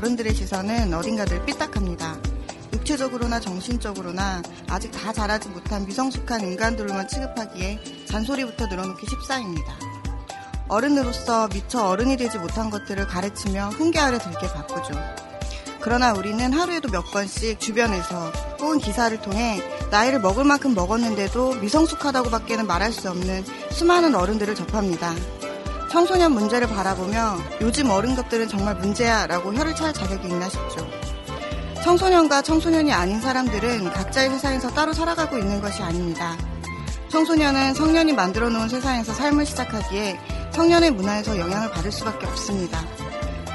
어른들의 시선은 어딘가 늘 삐딱합니다. 육체적으로나 정신적으로나 아직 다 자라지 못한 미성숙한 인간들로만 취급하기에 잔소리부터 늘어놓기 십사입니다. 어른으로서 미처 어른이 되지 못한 것들을 가르치며 훈계하려 들게 바쁘죠. 그러나 우리는 하루에도 몇 번씩 주변에서 혹은 기사를 통해 나이를 먹을 만큼 먹었는데도 미성숙하다고밖에는 말할 수 없는 수많은 어른들을 접합니다. 청소년 문제를 바라보며 요즘 어른 것들은 정말 문제야 라고 혀를 찰 자격이 있나 싶죠. 청소년과 청소년이 아닌 사람들은 각자의 세상에서 따로 살아가고 있는 것이 아닙니다. 청소년은 성년이 만들어 놓은 세상에서 삶을 시작하기에 성년의 문화에서 영향을 받을 수밖에 없습니다.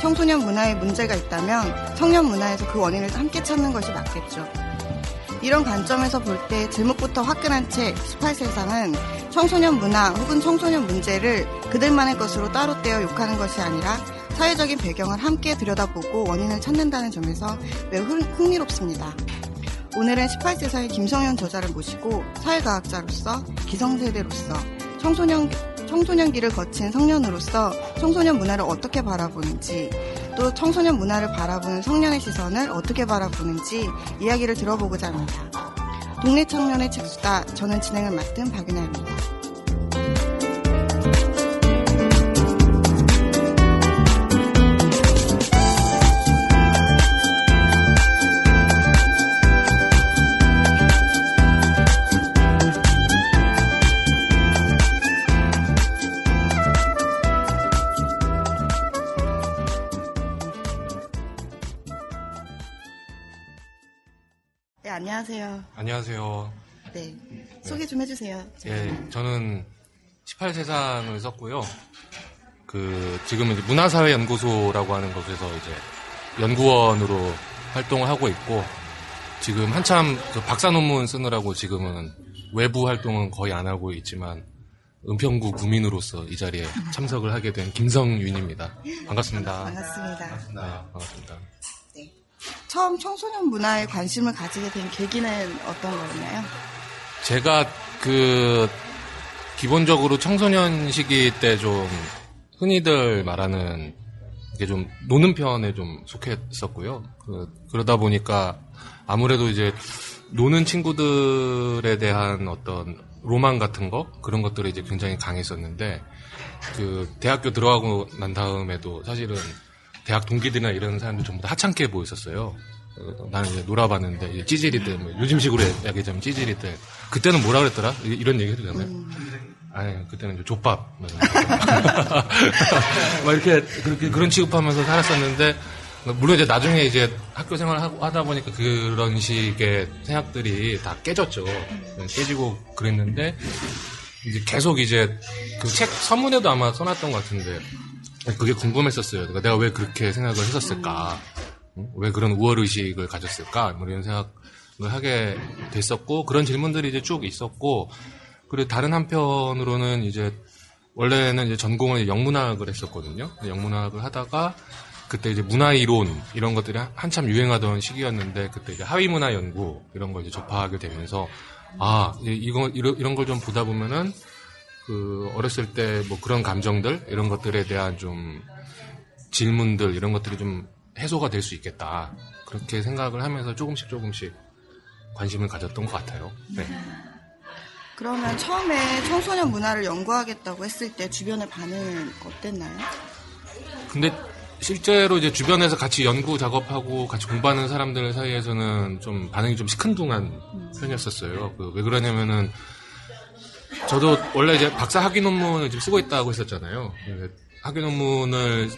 청소년 문화에 문제가 있다면 청년 문화에서 그 원인을 함께 찾는 것이 맞겠죠. 이런 관점에서 볼 때 제목부터 화끈한 책 18세상은 청소년 문화 혹은 청소년 문제를 그들만의 것으로 따로 떼어 욕하는 것이 아니라 사회적인 배경을 함께 들여다보고 원인을 찾는다는 점에서 매우 흥- 흥미롭습니다. 오늘은 18세상의 김성현 저자를 모시고 사회과학자로서 기성세대로서 청소년 청소년기를 거친 성년으로서 청소년 문화를 어떻게 바라보는지 또 청소년 문화를 바라보는 성년의 시선을 어떻게 바라보는지 이야기를 들어보고자 합니다. 동네 청년의 책수다. 저는 진행을 맡은 박윤아입니다. 안녕하세요. 네. 소개 좀 해주세요. 예, 저는 18세상을 썼고요. 그, 지금은 문화사회연구소라고 하는 곳에서 이제 연구원으로 활동을 하고 있고, 지금 한참 그 박사 논문 쓰느라고 지금은 외부 활동은 거의 안 하고 있지만, 은평구 구민으로서 이 자리에 참석을 하게 된 김성윤입니다. 반갑습니다. 반갑습니다. 네, 반갑습니다. 처음 청소년 문화에 관심을 가지게 된 계기는 어떤 거였나요? 제가 그 기본적으로 청소년 시기 때 좀 흔히들 말하는 이게 좀 노는 편에 좀 속했었고요. 그, 그러다 보니까 아무래도 이제 노는 친구들에 대한 어떤 로망 같은 거 그런 것들이 이제 굉장히 강했었는데 그 대학교 들어가고 난 다음에도 사실은 대학 동기들이나 이런 사람들 전부 다 하찮게 보였었어요. 어, 나는 이제 놀아봤는데 이제 찌질이들 뭐 요즘식으로 얘기하자면 찌질이들 그때는 뭐라 그랬더라 이- 이런 얘기 해도 되나요? 아니 그때는 이제 족밥. 막 이렇게 그렇게 그런 취급하면서 살았었는데 물론 이제 나중에 이제 학교 생활을 하다 보니까 그런 식의 생각들이 다 깨졌죠. 깨지고 그랬는데 이제 계속 이제 그 책 서문에도 아마 써놨던 것 같은데 그게 궁금했었어요. 그러니까 내가 왜 그렇게 생각을 했었을까? 응? 왜 그런 우월 의식을 가졌을까? 뭐 이런 생각을 하게 됐었고 그런 질문들이 이제 쭉 있었고 그리고 다른 한편으로는 이제 원래는 이제 전공을 영문학을 했었거든요. 영문학을 하다가 그때 이제 문화 이론 이런 것들이 한- 한참 유행하던 시기였는데 그때 이제 하위 문화 연구 이런 걸 이제 접하게 되면서 아 이- 이거 이런 걸 좀 보다 보면은 그 어렸을 때 뭐 그런 감정들 이런 것들에 대한 좀 질문들 이런 것들이 좀 해소가 될 수 있겠다 그렇게 생각을 하면서 조금씩 조금씩 관심을 가졌던 것 같아요. 네. 그러면 처음에 청소년 문화를 연구하겠다고 했을 때 주변의 반응은 어땠나요? 근데 실제로 이제 주변에서 같이 연구 작업하고 같이 공부하는 사람들 사이에서는 좀 반응이 좀 시큰둥한 편이었었어요. 그 왜 그러냐면은 저도 원래 이제 박사 학위 논문을 지금 쓰고 있다고 했었잖아요. 그 학위 논문을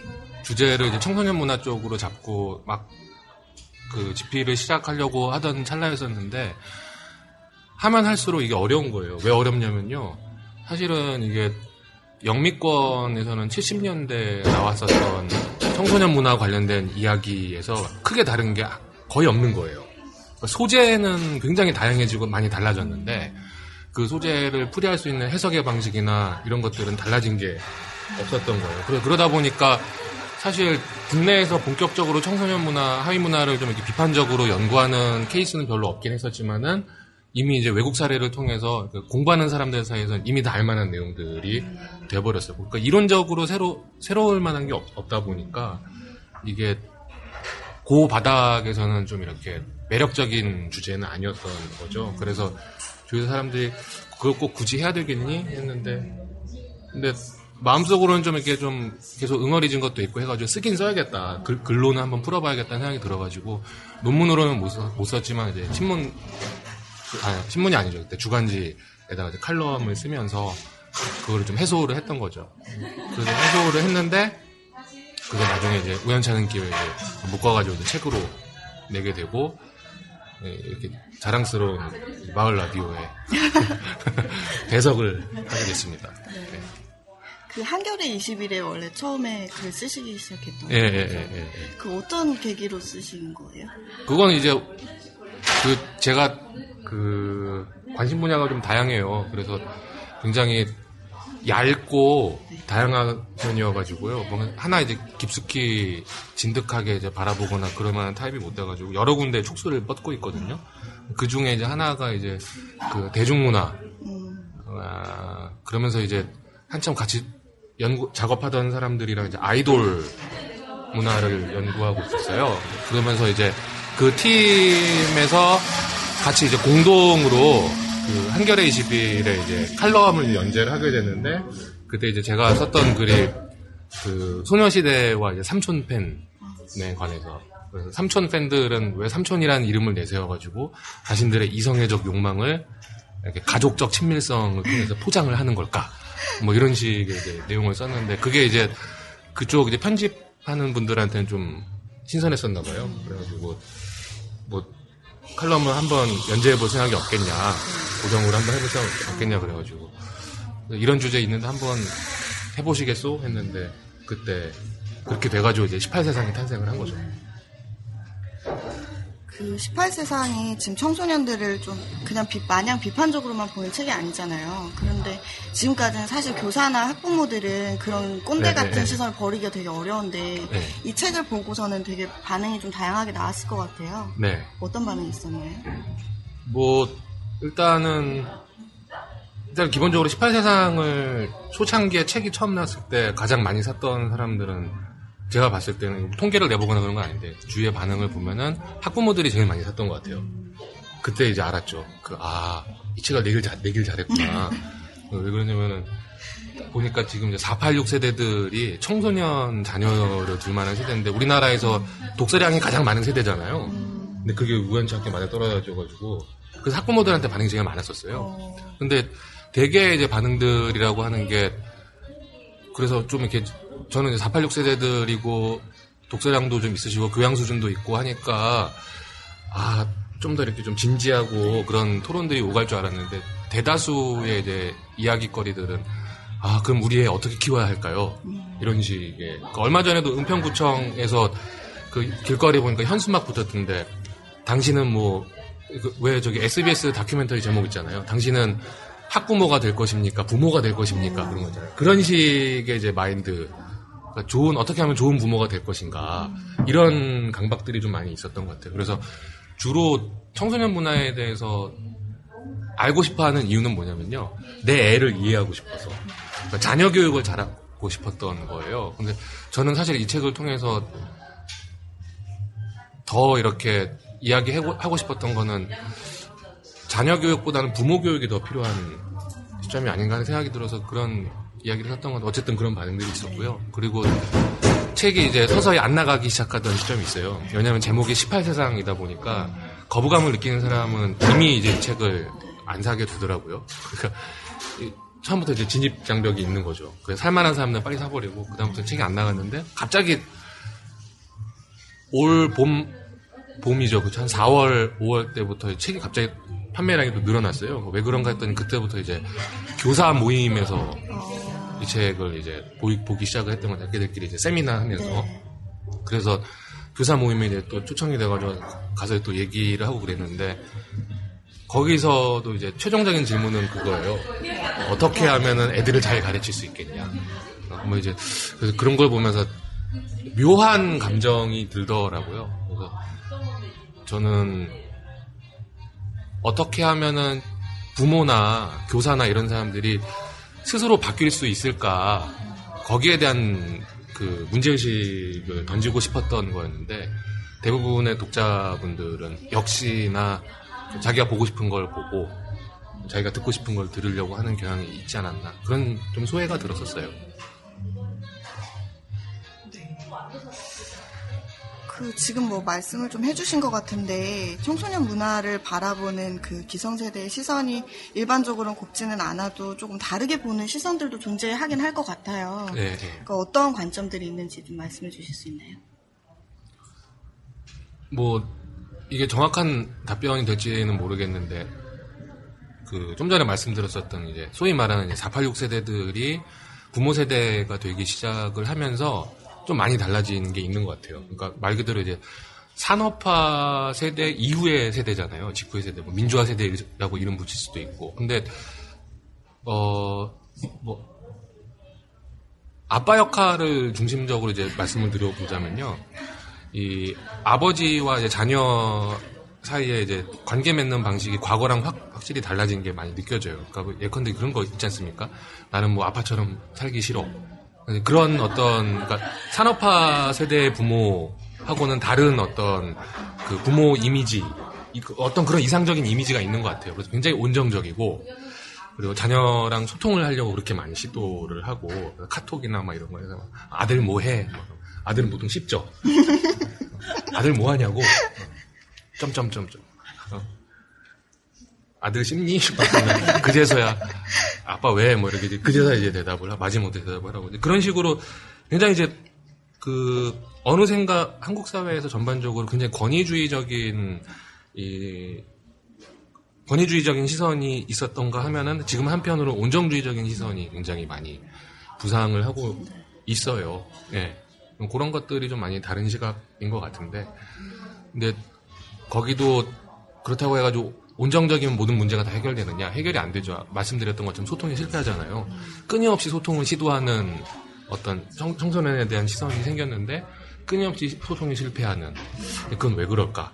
주제를 이제 청소년 문화 쪽으로 잡고 막 그 집필을 시작하려고 하던 찰나였었는데 하면 할수록 이게 어려운 거예요. 왜 어렵냐면요. 사실은 이게 영미권에서는 70년대에 나왔었던 청소년 문화 관련된 이야기에서 크게 다른 게 거의 없는 거예요. 소재는 굉장히 다양해지고 많이 달라졌는데 그 소재를 풀이할 수 있는 해석의 방식이나 이런 것들은 달라진 게 없었던 거예요. 그래, 그러다 보니까 사실 국내에서 본격적으로 청소년 문화, 하위 문화를 좀 이렇게 비판적으로 연구하는 케이스는 별로 없긴 했었지만은 이미 이제 외국 사례를 통해서 그 공부하는 사람들 사이에서 이미 다 알만한 내용들이 돼버렸어요. 그러니까 이론적으로 새로 새로울 만한 게 없, 다 보니까 이게 고 바닥에서는 좀 이렇게 매력적인 주제는 아니었던 거죠. 그래서 주위에 사람들이 그걸 꼭 굳이 해야 되겠니 했는데 근데 마음속으로는 좀 이렇게 좀 계속 응어리진 것도 있고 해가지고 쓰긴 써야겠다. 글, 글로는 한번 풀어봐야겠다는 생각이 들어가지고 논문으로는 못, 못 썼지만 이제 신문 아 신문이 아니죠. 그때 주간지에다가 칼럼을 쓰면서 그거를 좀 해소를 했던 거죠. 그래서 해소를 했는데 그게 나중에 이제 우연찮은 기회에 묶어가지고 책으로 내게 되고 네, 이렇게 자랑스러운 마을 라디오에 배석을 하게 됐습니다. 네. 그 한겨레 20일에 원래 처음에 글 쓰시기 시작했던 예, 예, 예, 예, 예. 그 어떤 계기로 쓰신 거예요? 그건 이제 그 제가 그 관심 분야가 좀 다양해요. 그래서 굉장히 얇고 다양한 편이어가지고요. 뭔가 하나 이제 깊숙이 진득하게 이제 바라보거나 그럴 만한 타입이 못 돼가지고 여러 군데 촉수를 뻗고 있거든요. 그 중에 이제 하나가 이제 그 대중문화. 아, 그러면서 이제 한참 같이 연구, 작업하던 사람들이랑 이제 아이돌 문화를 연구하고 있었어요. 그러면서 이제 그 팀에서 같이 이제 공동으로 그 한겨레 21에 이제 칼럼을 연재를 하게 됐는데 그때 이제 제가 썼던 글이 그 소녀시대와 이제 삼촌 팬에 관해서 삼촌 팬들은 왜 삼촌이라는 이름을 내세워가지고 자신들의 이성애적 욕망을 이렇게 가족적 친밀성을 통해서 포장을 하는 걸까? 뭐 이런 식의 내용을 썼는데 그게 이제 그쪽 이제 편집하는 분들한테는 좀 신선했었나 봐요. 그래가지고 뭐 칼럼을 한번 연재해 볼 생각이 없겠냐, 고정으로 한번 해볼 생각이 없겠냐 그래가지고 이런 주제 있는데 한번 해보시겠소 했는데 그때 그렇게 돼가지고 이제 18세상이 탄생을 한 거죠. 그 18세상이 지금 청소년들을 좀 그냥 비, 마냥 비판적으로만 보는 책이 아니잖아요. 그런데 지금까지는 사실 교사나 학부모들은 그런 꼰대 같은 네, 시선을 버리기가 되게 어려운데 네. 이 책을 보고서는 되게 반응이 좀 다양하게 나왔을 것 같아요. 네. 어떤 반응이 있었나요? 뭐 일단은 일단 기본적으로 18세상을 초창기에 책이 처음 나왔을 때 가장 많이 샀던 사람들은 제가 봤을 때는 통계를 내보거나 그런 건 아닌데 주위의 반응을 보면은 학부모들이 제일 많이 샀던 것 같아요. 그때 이제 알았죠. 그, 아, 이 책을 내길, 잘, 내길 잘했구나. 어, 왜 그러냐면은 보니까 지금 이제 486 세대들이 청소년 자녀를 둘 만한 세대인데 우리나라에서 독서량이 가장 많은 세대잖아요. 근데 그게 우연치 않게 맞아 떨어져가지고 그래서 학부모들한테 반응이 제일 많았었어요. 근데 대개 이제 반응들이라고 하는 게 그래서 좀 이렇게 저는 이제 486 세대들이고 독서량도 좀 있으시고 교양 수준도 있고 하니까 아, 좀 더 이렇게 좀 진지하고 그런 토론들이 오갈 줄 알았는데 대다수의 이제 이야기거리들은 아, 그럼 우리 애 어떻게 키워야 할까요? 이런 식의. 그러니까 얼마 전에도 은평구청에서 그 길거리 보니까 현수막 붙었던데 당신은 뭐, 그왜 저기 SBS 다큐멘터리 제목 있잖아요. 당신은 학부모가 될 것입니까? 부모가 될 것입니까? 그런 거잖아요. 그런 식의 이제 마인드. 그러니까 좋은 어떻게 하면 좋은 부모가 될 것인가 이런 강박들이 좀 많이 있었던 것 같아요. 그래서 주로 청소년 문화에 대해서 알고 싶어하는 이유는 뭐냐면요, 내 애를 이해하고 싶어서 그러니까 자녀 교육을 잘하고 싶었던 거예요. 근데 저는 사실 이 책을 통해서 더 이렇게 이야기하고 싶었던 거는 자녀 교육보다는 부모 교육이 더 필요한 시점이 아닌가 하는 생각이 들어서 그런 이야기를 했던 건 어쨌든 그런 반응들이 있었고요. 그리고 책이 이제 서서히 안 나가기 시작하던 시점이 있어요. 왜냐하면 제목이 18세상이다 보니까 거부감을 느끼는 사람은 이미 이제 책을 안 사게 되더라고요. 그러니까 처음부터 이제 진입 장벽이 있는 거죠. 그래서 살만한 사람들은 빨리 사버리고 그다음부터 책이 안 나갔는데 갑자기 올 봄 봄이죠. 그한 4월 5월 때부터 책이 갑자기 판매량이 또 늘어났어요. 왜 그런가 했더니 그때부터 이제 교사 모임에서 이 책을 이제 보기, 보기 시작을 했던 거죠. 자기들끼리 이제 세미나 하면서. 네. 그래서 교사 모임에 이제 또 초청이 돼가지고 가서 또 얘기를 하고 그랬는데 거기서도 이제 최종적인 질문은 그거예요. 어떻게 하면은 애들을 잘 가르칠 수 있겠냐. 뭐 이제 그런 걸 보면서 묘한 감정이 들더라고요. 그래서 저는 어떻게 하면은 부모나 교사나 이런 사람들이 스스로 바뀔 수 있을까 거기에 대한 그 문제의식을 던지고 싶었던 거였는데 대부분의 독자분들은 역시나 자기가 보고 싶은 걸 보고 자기가 듣고 싶은 걸 들으려고 하는 경향이 있지 않았나 그런 좀 소외가 들었었어요. 그 지금 뭐 말씀을 좀 해주신 것 같은데 청소년 문화를 바라보는 그 기성세대의 시선이 일반적으로는 곱지는 않아도 조금 다르게 보는 시선들도 존재하긴 할 것 같아요. 네, 네. 그러니까 어떤 관점들이 있는지 좀 말씀해 주실 수 있나요? 뭐 이게 정확한 답변이 될지는 모르겠는데 그 좀 전에 말씀드렸었던 이제 소위 말하는 486 세대들이 부모 세대가 되기 시작을 하면서 좀 많이 달라진 게 있는 것 같아요. 그러니까 말 그대로 이제 산업화 세대 이후의 세대잖아요. 직후의 세대, 뭐 민주화 세대라고 이름 붙일 수도 있고. 근데 어 뭐 아빠 역할을 중심적으로 이제 말씀을 드려보자면요. 이 아버지와 이제 자녀 사이에 이제 관계 맺는 방식이 과거랑 확, 확실히 달라진 게 많이 느껴져요. 그러니까 뭐 예컨대 그런 거 있지 않습니까? 나는 뭐 아빠처럼 살기 싫어. 그런 어떤 그러니까 산업화 세대의 부모하고는 다른 어떤 그 부모 이미지 그 어떤 그런 이상적인 이미지가 있는 것 같아요. 그래서 굉장히 온정적이고 그리고 자녀랑 소통을 하려고 그렇게 많이 시도를 하고 카톡이나 막 이런 거에서 아들 뭐해? 아들은 보통 쉽죠. 아들 뭐 하냐고. 점점점점. 어. 아들 씹니? 그제서야 아빠 왜? 뭐 이렇게 그제서야 이제 대답을 하고 마지못해 대답을 하고 그런 식으로 굉장히 이제 그 어느 생각 한국 사회에서 전반적으로 굉장히 권위주의적인 이 권위주의적인 시선이 있었던가 하면은 지금 한편으로 온정주의적인 시선이 굉장히 많이 부상을 하고 있어요. 예. 그런 것들이 좀 많이 다른 시각인 것 같은데 근데 거기도 그렇다고 해가지고 온정적인 모든 문제가 다 해결되느냐? 해결이 안 되죠. 말씀드렸던 것처럼 소통이 실패하잖아요. 끊임없이 소통을 시도하는 어떤 청, 소년에 대한 시선이 생겼는데 끊임없이 소통이 실패하는 그건 왜 그럴까?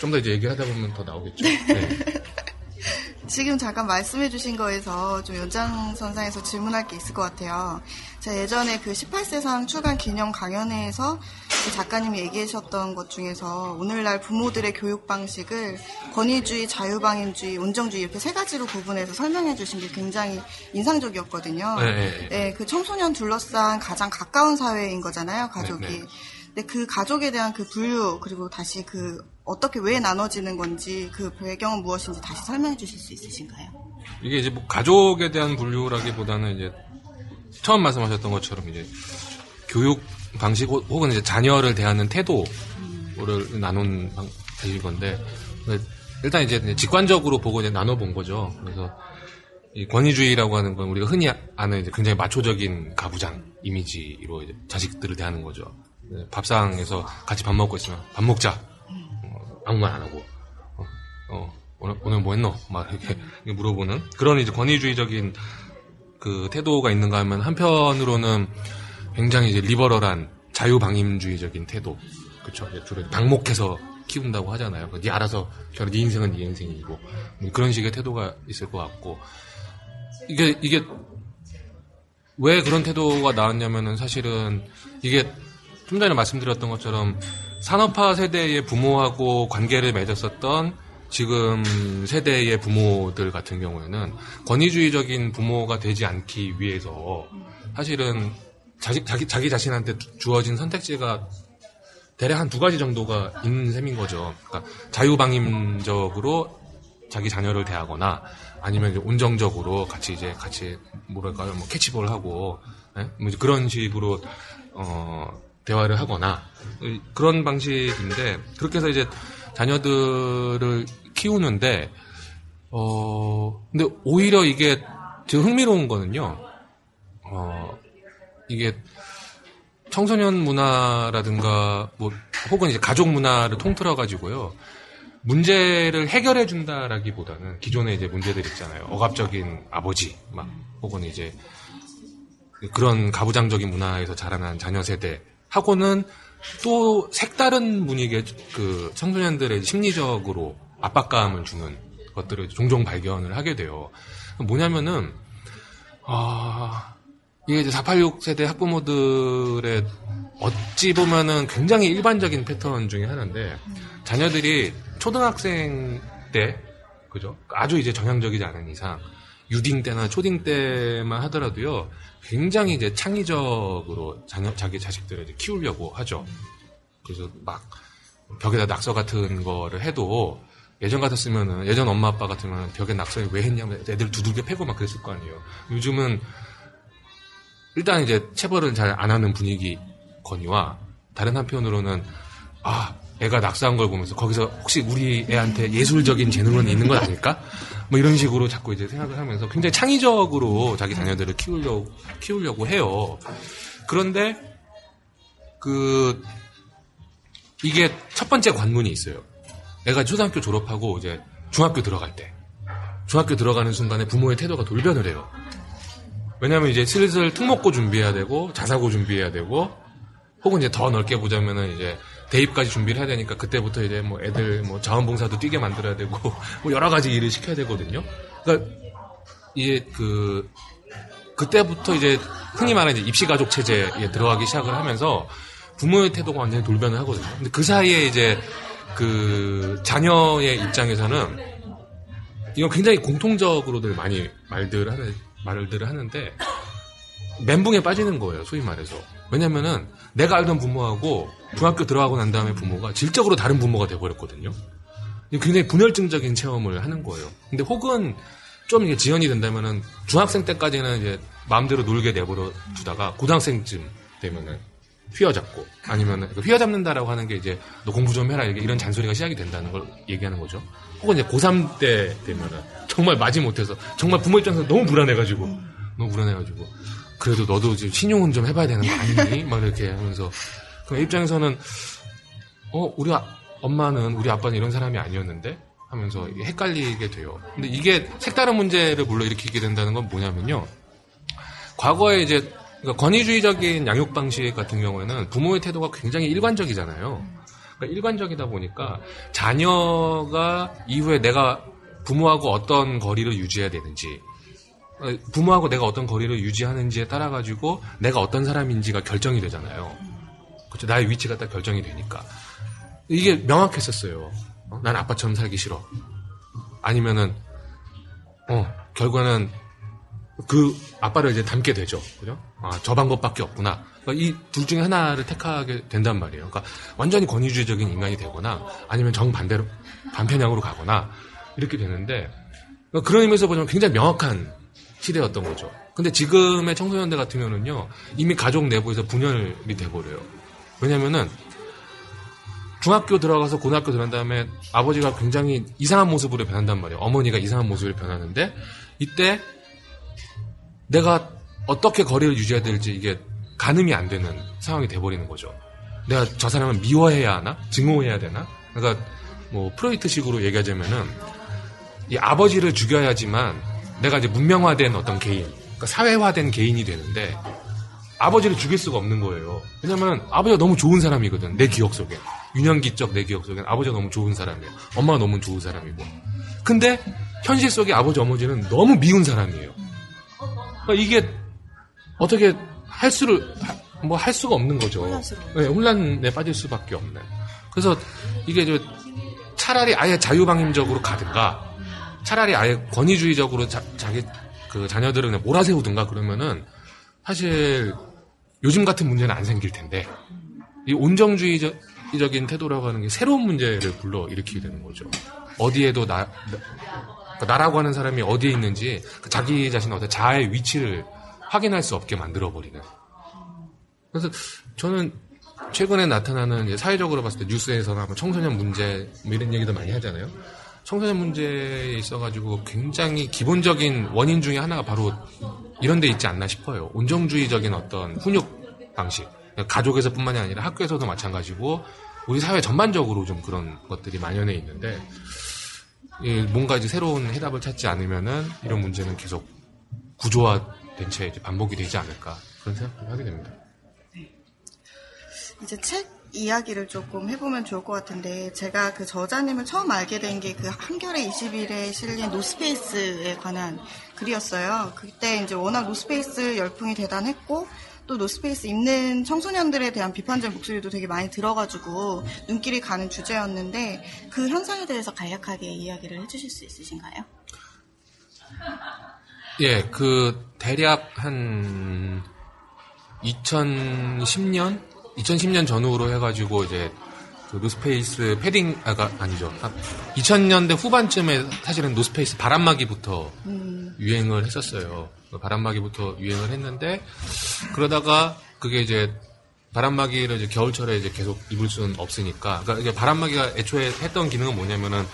좀 더 이제 얘기하다 보면 더 나오겠죠. 네. 지금 잠깐 말씀해 주신 거에서 좀 연장선상에서 질문할 게 있을 것 같아요. 제가 예전에 그 18세상 출간 기념 강연회에서 그 작가님이 얘기하셨던 것 중에서 오늘날 부모들의 교육 방식을 권위주의, 자유방임주의, 온정주의 이렇게 세 가지로 구분해서 설명해 주신 게 굉장히 인상적이었거든요. 네, 네, 네. 네 그 청소년 둘러싼 가장 가까운 사회인 거잖아요, 가족이. 네, 네. 근데 그 가족에 대한 그 분류 그리고 다시 그 어떻게 왜 나눠지는 건지 그 배경은 무엇인지 다시 설명해 주실 수 있으신가요? 이게 이제 뭐 가족에 대한 분류라기보다는 이제 처음 말씀하셨던 것처럼 이제 교육 방식 혹은 이제 자녀를 대하는 태도를 음. 나눈 방식일 건데 일단 이제 직관적으로 보고 이제 나눠본 거죠. 그래서 이 권위주의라고 하는 건 우리가 흔히 아는 이제 굉장히 마초적인 가부장 이미지로 이제 자식들을 대하는 거죠. 네, 밥상에서 같이 밥 먹고 있으면 밥 먹자. 어, 아무 말 안 하고. 어, 어, 오늘, 오늘 뭐 했노? 막 이렇게 물어보는 그런 이제 권위주의적인 그 태도가 있는가 하면 한편으로는 굉장히 이제 리버럴한 자유방임주의적인 태도. 그쵸. 주로 방목해서 키운다고 하잖아요. 네 알아서 결혼, 네 인생은 네 인생이고. 뭐 그런 식의 태도가 있을 것 같고. 이게, 이게, 왜 그런 태도가 나왔냐면은 사실은 이게 좀 전에 말씀드렸던 것처럼 산업화 세대의 부모하고 관계를 맺었었던 지금 세대의 부모들 같은 경우에는 권위주의적인 부모가 되지 않기 위해서 사실은 자기, 자기, 자기 자신한테 주어진 선택지가 대략 한 두 가지 정도가 있는 셈인 거죠. 그러니까 자유방임적으로 자기 자녀를 대하거나 아니면 이제 온정적으로 같이 이제 같이 뭐랄까요, 뭐 캐치볼 하고 예? 뭐 그런 식으로 어 대화를 하거나 그런 방식인데 그렇게 해서 이제 자녀들을 키우는데 어 근데 오히려 이게 지금 흥미로운 거는요. 어 이게 청소년 문화라든가 뭐 혹은 이제 가족 문화를 통틀어 가지고요. 문제를 해결해 준다라기보다는 기존에 이제 문제들 있잖아요. 억압적인 아버지 막 혹은 이제 그런 가부장적인 문화에서 자라난 자녀 세대 하고는 또 색다른 분위기의 그 청소년들의 심리적으로 압박감을 주는 것들을 종종 발견을 하게 돼요. 뭐냐면은 아 이게 이제 486 세대 학부모들의 어찌 보면은 굉장히 일반적인 패턴 중에 하나인데 자녀들이 초등학생 때 그죠 아주 이제 전향적이지 않은 이상 유딩 때나 초딩 때만 하더라도요 굉장히 이제 창의적으로 자녀, 자기 자식들을 이제 키우려고 하죠. 그래서 막 벽에다 낙서 같은 거를 해도 예전 같았으면은 예전 엄마 아빠 같으면 벽에 낙서 왜 했냐면 애들 두들겨 패고 막 그랬을 거 아니에요. 요즘은 일단 이제 체벌을 잘안 하는 분위기 거니와 다른 한편으로는 아 애가 낙서한 걸 보면서 거기서 혹시 우리 애한테 예술적인 재능은 있는 건 아닐까? 뭐 이런 식으로 자꾸 이제 생각을 하면서 굉장히 창의적으로 자기 자녀들을 키우려고 키우려고 해요. 그런데 그 이게 첫 번째 관문이 있어요. 애가 초등학교 졸업하고 이제 중학교 들어갈 때 중학교 들어가는 순간에 부모의 태도가 돌변을 해요. 왜냐하면 이제 슬슬 특목고 준비해야 되고 자사고 준비해야 되고 혹은 이제 더 넓게 보자면은 이제 대입까지 준비를 해야 되니까 그때부터 이제 뭐 애들 뭐 자원봉사도 뛰게 만들어야 되고 뭐 여러 가지 일을 시켜야 되거든요. 그러니까 이제 그 그때부터 이제 흔히 말하는 이제 입시 가족 체제에 들어가기 시작을 하면서 부모의 태도가 완전히 돌변을 하거든요. 근데 그 사이에 이제 그 자녀의 입장에서는 이건 굉장히 공통적으로들 많이 말들 하는 말들을 하는데 멘붕에 빠지는 거예요. 소위 말해서. 왜냐면은 내가 알던 부모하고 중학교 들어가고 난 다음에 부모가 질적으로 다른 부모가 돼버렸거든요. 굉장히 분열증적인 체험을 하는 거예요. 근데 혹은 좀 이게 지연이 된다면은 중학생 때까지는 이제 마음대로 놀게 내버려 두다가 고등학생쯤 되면은 휘어잡고 아니면은 그 휘어잡는다라고 하는 게 이제 너 공부 좀 해라 이런 잔소리가 시작이 된다는 걸 얘기하는 거죠. 혹은 이제 고3 때 되면은 정말 마지 못해서 정말 부모 입장에서 너무 불안해가지고 너무 불안해가지고 그래도 너도 지금 신용은 좀 해봐야 되는 거 아니니? 막 이렇게 하면서 그 입장에서는 어 우리 아, 엄마는 우리 아빠는 이런 사람이 아니었는데 하면서 헷갈리게 돼요. 근데 이게 색다른 문제를 불러 일으키게 된다는 건 뭐냐면요. 과거에 이제 그러니까 권위주의적인 양육 방식 같은 경우에는 부모의 태도가 굉장히 일관적이잖아요. 그러니까 일관적이다 보니까 자녀가 이후에 내가 부모하고 어떤 거리를 유지해야 되는지 어, 부모하고 내가 어떤 거리를 유지하는지에 따라 가지고 내가 어떤 사람인지가 결정이 되잖아요. 그렇죠. 나의 위치가 딱 결정이 되니까 이게 명확했었어요. 어? 난 아빠처럼 살기 싫어. 아니면은 어 결과는 그 아빠를 이제 닮게 되죠. 그죠? 아, 저 방법밖에 없구나. 그러니까 이둘 중에 하나를 택하게 된단 말이에요. 그러니까 완전히 권위주의적인 인간이 되거나 아니면 정반대로 반편향으로 가거나 이렇게 되는데 그러니까 그런 의미에서 보자면 굉장히 명확한 시대였던 거죠. 근데 지금의 청소년들 경우는요, 이미 가족 내부에서 분열이 돼버려요. 왜냐면은, 중학교 들어가서 고등학교 들어간 다음에 아버지가 굉장히 이상한 모습으로 변한단 말이에요. 어머니가 이상한 모습으로 변하는데, 이때 내가 어떻게 거리를 유지해야 될지 이게 가늠이 안 되는 상황이 돼버리는 거죠. 내가 저 사람을 미워해야 하나? 증오해야 되나? 그러니까 뭐 프로이트식으로 얘기하자면은 이 아버지를 죽여야지만 내가 이제 문명화된 어떤 개인, 그러니까 사회화된 개인이 되는데 아버지를 죽일 수가 없는 거예요. 왜냐면 아버지가 너무 좋은 사람이거든. 내 기억 속에. 유년기적 내 기억 속엔 아버지가 너무 좋은 사람이에요. 엄마가 너무 좋은 사람이고. 근데 현실 속에 아버지 어머니는 너무 미운 사람이에요. 그러니까 이게 어떻게 할 수를 뭐 할 수가 없는 거죠. 네, 혼란에 빠질 수밖에 없네. 그래서 이게 저 차라리 아예 자유방임적으로 가든가 차라리 아예 권위주의적으로 자, 자기 그 자녀들을 그냥 몰아세우든가 그러면은 사실 요즘 같은 문제는 안 생길 텐데 이 온정주의적인 태도라고 하는 게 새로운 문제를 불러 일으키게 되는 거죠. 어디에도 나, 나 나라고 하는 사람이 어디에 있는지 그 자기 자신의 어떤 자아의 위치를 확인할 수 없게 만들어 버리는. 그래서 저는 최근에 나타나는 사회적으로 봤을 때 뉴스에서나 뭐 청소년 문제 뭐 이런 얘기도 많이 하잖아요. 청소년 문제에 있어가지고 굉장히 기본적인 원인 중에 하나가 바로 이런 데 있지 않나 싶어요. 온정주의적인 어떤 훈육 방식. 가족에서뿐만이 아니라 학교에서도 마찬가지고 우리 사회 전반적으로 좀 그런 것들이 만연해 있는데 뭔가 이제 새로운 해답을 찾지 않으면은 이런 문제는 계속 구조화된 채 반복이 되지 않을까 그런 생각을 하게 됩니다. 이제 책 이야기를 조금 해보면 좋을 것 같은데 제가 그 저자님을 처음 알게 된 게 그 한겨레 21에 실린 노스페이스에 관한 글이었어요. 그때 이제 워낙 노스페이스 열풍이 대단했고 또 노스페이스 입는 청소년들에 대한 비판적 목소리도 되게 많이 들어가지고 눈길이 가는 주제였는데 그 현상에 대해서 간략하게 이야기를 해주실 수 있으신가요? 예, 그 대략 한 2010년 2010년 전후로 해가지고 이제 그 노스페이스 패딩 아가 아니죠 2000년대 후반쯤에 사실은 노스페이스 바람막이부터 음. 유행을 했었어요 그 바람막이부터 유행을 했는데 그러다가 그게 이제 바람막이를 이제 겨울철에 이제 계속 입을 수는 없으니까 그러니까 이게 바람막이가 애초에 했던 기능은 뭐냐면은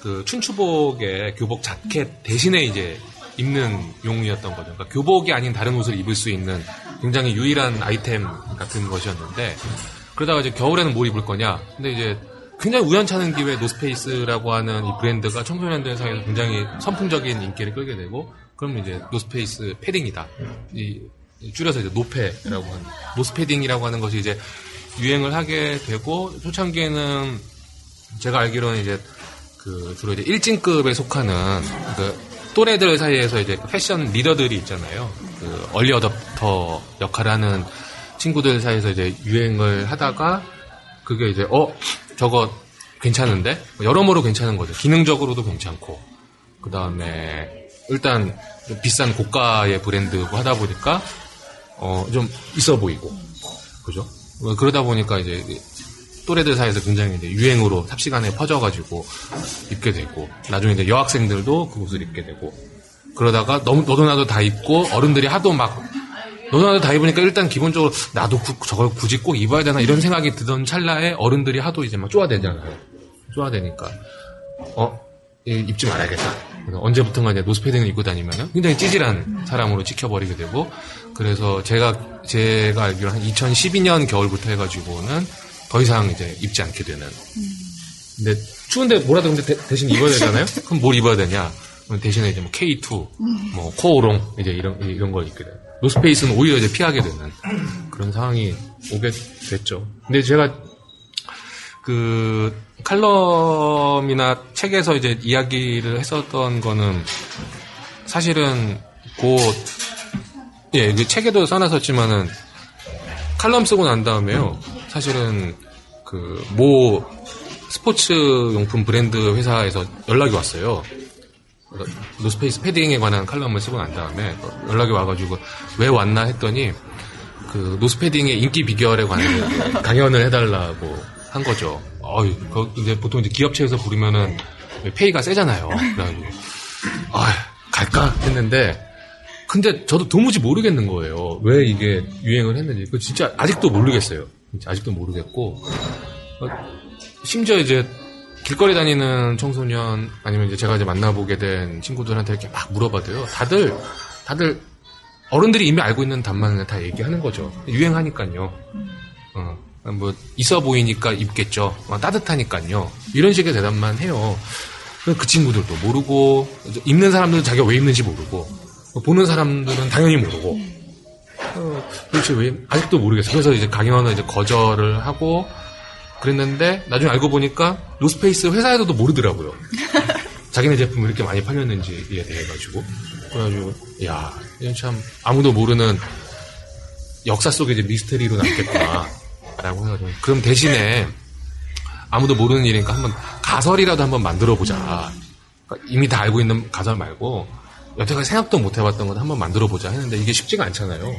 그 춘추복의 교복 자켓 대신에 이제 입는 용이었던 거죠. 그러니까 교복이 아닌 다른 옷을 입을 수 있는 굉장히 유일한 아이템 같은 것이었는데 그러다가 이제 겨울에는 뭘 입을 거냐? 근데 이제 굉장히 우연찮은 기회에 노스페이스라고 하는 이 브랜드가 청소년들 사이에서 굉장히 선풍적인 인기를 끌게 되고 그러면 이제 노스페이스 패딩이다. 이 줄여서 이제 노페라고 하는 노스패딩이라고 하는 것이 이제 유행을 하게 되고 초창기에는 제가 알기로는 이제 그 주로 이제 일진급에 속하는 그 또래들 사이에서 이제 패션 리더들이 있잖아요. 그 얼리 어답터 역할을 하는 친구들 사이에서 이제 유행을 하다가 그게 이제 어 저거 괜찮은데 여러모로 괜찮은 거죠. 기능적으로도 괜찮고 그 다음에 일단 비싼 고가의 브랜드고 하다 보니까 어 좀 있어 보이고 그죠? 그러다 보니까 이제 또래들 사이에서 굉장히 이제 유행으로 삽시간에 퍼져가지고 입게 되고 나중에 이제 여학생들도 그 옷을 입게 되고 그러다가 너무 너도 나도 다 입고 어른들이 하도 막 너도 나도 다 입으니까 일단 기본적으로 나도 구, 저걸 굳이 꼭 입어야 되나 이런 생각이 드던 찰나에 어른들이 하도 이제 막 쪼아대잖아요. 쪼아대니까 어 입지 말아야겠다. 언제부턴가 이제 노스패딩을 입고 다니면 굉장히 찌질한 사람으로 찍혀버리게 되고 그래서 제가 제가 알기로 한 2012년 겨울부터 해가지고는 더 이상 이제 입지 않게 되는. 근데 추운데 뭐라도 근데 대, 신 입어야 되잖아요. 그럼 뭘 입어야 되냐? 대신에 이제 뭐 K2, 뭐 코오롱 이제 이런 이런 걸 입게 돼요. 노스페이스는 오히려 이제 피하게 되는 그런 상황이 오게 됐죠. 근데 제가 그 칼럼이나 책에서 이제 이야기를 했었던 거는 사실은 곧 예, 그 책에도 써놨었지만은 칼럼 쓰고 난 다음에요. 사실은 그 모 스포츠 용품 브랜드 회사에서 연락이 왔어요. 노스페이스 패딩에 관한 칼럼을 쓰고 난 다음에 연락이 와가지고 왜 왔나 했더니 그 노스패딩의 인기 비결에 관한 강연을 해달라고 한 거죠. 어이, 그 이제 보통 이제 기업체에서 부르면은 페이가 세잖아요. 그래가지고 아 갈까 했는데 근데 저도 도무지 모르겠는 거예요. 왜 이게 유행을 했는지. 그 진짜 아직도 모르겠어요. 아직도 모르겠고. 어, 심지어 이제 길거리 다니는 청소년 아니면 이제 제가 이제 만나보게 된 친구들한테 이렇게 막 물어봐도요. 다들, 다들 어른들이 이미 알고 있는 답만을 다 얘기하는 거죠. 유행하니까요. 어, 뭐, 있어 보이니까 입겠죠. 어, 따뜻하니까요. 이런 식의 대답만 해요. 그 친구들도 모르고, 입는 사람들은 자기가 왜 입는지 모르고, 보는 사람들은 당연히 모르고 어, 도대체 왜 아직도 모르겠어요. 그래서 이제 강연을 이제 거절을 하고 그랬는데 나중에 알고 보니까 노스페이스 회사에서도 모르더라고요. 자기네 제품이 이렇게 많이 팔렸는지에 대해 가지고 그래가지고 야 이건 참 아무도 모르는 역사 속에 이제 미스테리로 남겠구나 라고 해가지고 그럼 대신에 아무도 모르는 일이니까 한번 가설이라도 한번 만들어 보자. 그러니까 이미 다 알고 있는 가설 말고 여태까지 생각도 못 해봤던 걸 한번 만들어 보자 했는데 이게 쉽지가 않잖아요.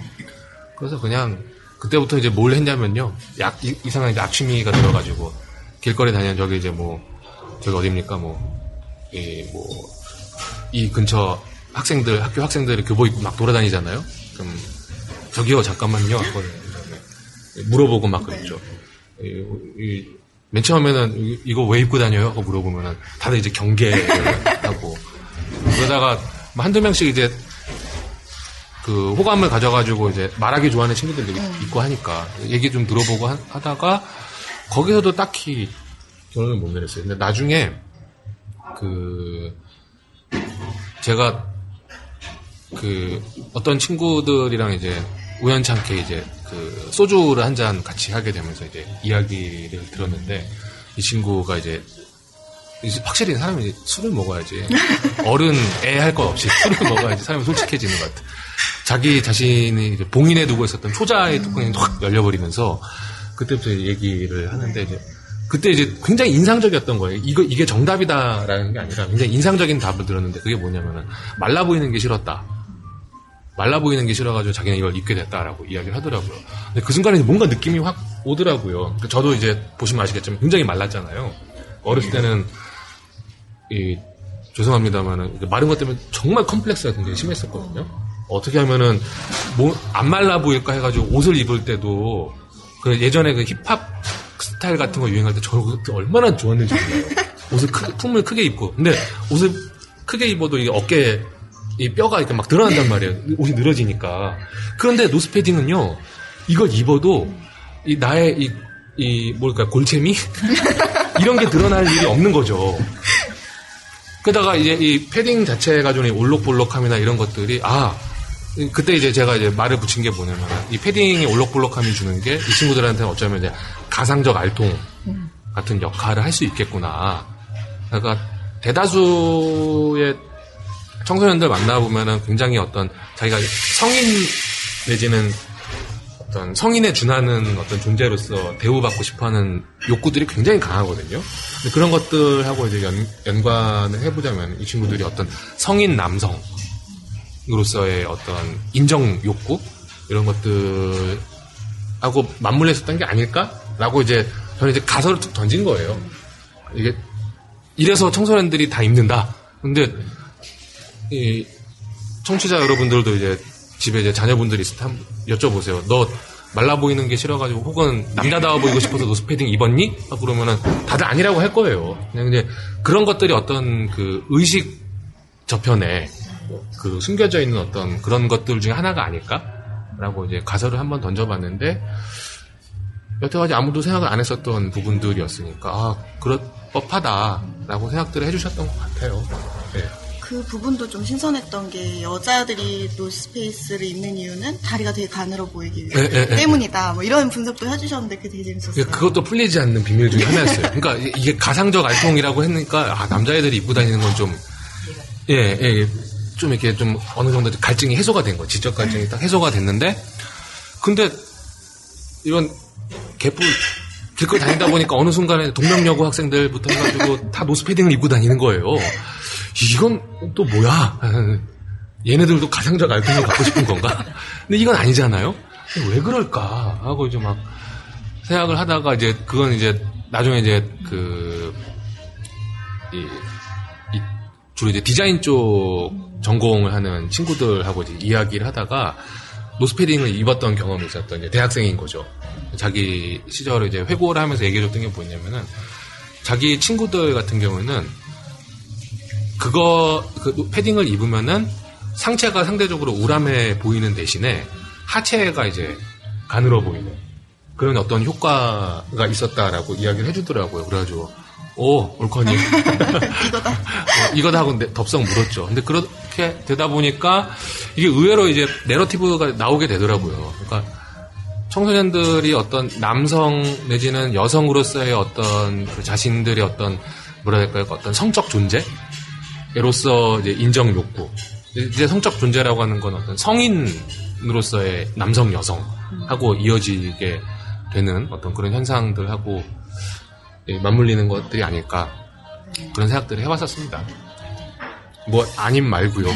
그래서 그냥 그때부터 이제 뭘 했냐면요. 약 이- 이상한 악취미가 들어가지고 길거리 다니는 저기 이제 뭐 저기 어딥니까 뭐 이 뭐 이 근처 학생들 학교 학생들이 교복 입고 막 돌아다니잖아요. 그럼 저기요 잠깐만요. 물어보고 막 그랬죠. 이, 이, 맨 처음에는 이- 이거 왜 입고 다녀요? 하고 물어보면은 다들 이제 경계를 하고 그러다가 뭐 한두 명씩 이제 그 호감을 가져가지고 이제 말하기 좋아하는 친구들도 있고 하니까 얘기 좀 들어보고 하, 하다가 거기서도 딱히 결론을 못 내렸어요. 근데 나중에 그 제가 그 어떤 친구들이랑 이제 우연찮게 이제 그 소주를 한 잔 같이 하게 되면서 이제 이야기를 들었는데 이 친구가 이제 확실히 사람이 이제 술을 먹어야지 어른 애 할 것 없이 술을 먹어야지 사람이 솔직해지는 것 같아. 자기 자신이 이제 봉인해 두고 있었던 초자의 뚜껑이 확 열려버리면서 그때부터 얘기를 하는데 이제 그때 이제 굉장히 인상적이었던 거예요. 이거 이게 정답이다라는 게 아니라 굉장히 인상적인 답을 들었는데 그게 뭐냐면은 말라 보이는 게 싫었다. 말라 보이는 게 싫어가지고 자기는 이걸 입게 됐다라고 이야기를 하더라고요. 근데 그 순간에 뭔가 느낌이 확 오더라고요. 그 저도 이제 보시면 아시겠지만 굉장히 말랐잖아요. 어렸을 때는 이 죄송합니다만은 마른 것 때문에 정말 컴플렉스가 굉장히 심했었거든요. 어떻게 하면은 뭐 안 말라 보일까 해가지고 옷을 입을 때도 그 예전에 그 힙합 스타일 같은 거 유행할 때 저 그때 얼마나 좋았는지 몰라요. 옷을 크, 품을 크게 입고 근데 옷을 크게 입어도 이게 어깨 이 뼈가 이렇게 막 드러난단 말이에요. 옷이 늘어지니까. 그런데 노스패딩은요, 이걸 입어도 이 나의 이, 이 뭘까 골체미 이런 게 드러날 일이 없는 거죠. 게다가 이제 이 패딩 자체가 좀 올록볼록함이나 이런 것들이 아 그때 이제 제가 이제 말을 붙인 게 뭐냐면 이 패딩이 올록볼록함이 주는 게 이 친구들한테는 어쩌면 이제 가상적 알통 같은 역할을 할 수 있겠구나. 그러니까 대다수의 청소년들 만나보면은 굉장히 어떤 자기가 성인 내지는 어떤 성인에 준하는 어떤 존재로서 대우받고 싶어하는 욕구들이 굉장히 강하거든요. 근데 그런 것들하고 이제 연, 연관을 해보자면 이 친구들이 어떤 성인 남성으로서의 어떤 인정 욕구 이런 것들하고 맞물려 있었던 게 아닐까라고 이제 저는 이제 가설을 툭 던진 거예요. 이게 이래서 청소년들이 다 입는다. 근데 이 청취자 여러분들도 이제 집에 이제 자녀분들이 있을 때 한번 여쭤보세요. 너 말라 보이는 게 싫어가지고 혹은 남자다워 보이고 싶어서 노스패딩 입었니? 막 그러면은 다들 아니라고 할 거예요. 그냥 이제 그런 것들이 어떤 그 의식 저편에 그 숨겨져 있는 어떤 그런 것들 중에 하나가 아닐까라고 이제 가설을 한번 던져봤는데 여태까지 아무도 생각을 안 했었던 부분들이었으니까 아 그럴 법하다라고 생각들을 해주셨던 것 같아요. 네. 그 부분도 좀 신선했던 게 여자들이 노스페이스를 입는 이유는 다리가 되게 가늘어 보이기 위해 예, 예, 예. 때문이다. 뭐 이런 분석도 해주셨는데 그게 되게 재밌었어요. 그것도 풀리지 않는 비밀 중에 하나였어요. 그러니까 이- 이게 가상적 알통이라고 했으니까 아, 남자애들이 입고 다니는 건 좀 예, 예, 예, 좀 이렇게 좀 어느 정도 갈증이 해소가 된 거, 지적 갈증이 딱 해소가 됐는데, 근데 이런 개뿔 길거리 다니다 보니까 어느 순간에 동명여고 학생들부터 해가지고 다 노스패딩을 입고 다니는 거예요. 이건 또 뭐야? 얘네들도 가상적 알통을 갖고 싶은 건가? 근데 이건 아니잖아요? 왜 그럴까? 하고 이제 막 생각을 하다가 이제 그건 이제 나중에 이제 그, 이, 이 주로 이제 디자인 쪽 전공을 하는 친구들하고 이제 이야기를 하다가 노스패딩을 입었던 경험이 있었던 이제 대학생인 거죠. 자기 시절을 이제 회고를 하면서 얘기해줬던 게 뭐냐면은 자기 친구들 같은 경우는 그거 그 패딩을 입으면은 상체가 상대적으로 우람해 보이는 대신에 하체가 이제 가늘어 보이는 그런 어떤 효과가 있었다라고 이야기를 해주더라고요. 그래가지고 오 옳거니 이거다 어, 이거다 하고 내- 덥석 물었죠. 근데 그렇게 되다 보니까 이게 의외로 이제 내러티브가 나오게 되더라고요. 그러니까 청소년들이 어떤 남성 내지는 여성으로서의 어떤 그 자신들의 어떤 뭐라 될까요? 어떤 성적 존재 로서 이제 인정 욕구. 이제 성적 존재라고 하는 건 어떤 성인으로서의 남성 여성하고 이어지게 되는 어떤 그런 현상들하고 예, 맞물리는 것들이 아닐까. 그런 생각들을 해봤었습니다. 뭐 아님 말고요.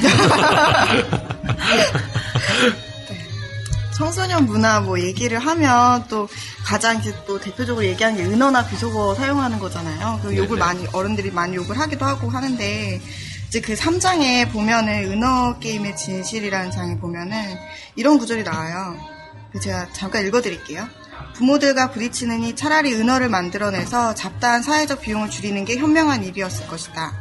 청소년 문화 뭐 얘기를 하면 또 가장 이제 또 대표적으로 얘기하는 게 은어나 비속어 사용하는 거잖아요. 그 욕을 네네. 많이 어른들이 많이 욕을 하기도 하고 하는데 이제 그 3장에 보면은 은어 게임의 진실이라는 장에 보면은 이런 구절이 나와요. 그 제가 잠깐 읽어드릴게요. 부모들과 부딪히느니 차라리 은어를 만들어내서 잡다한 사회적 비용을 줄이는 게 현명한 일이었을 것이다.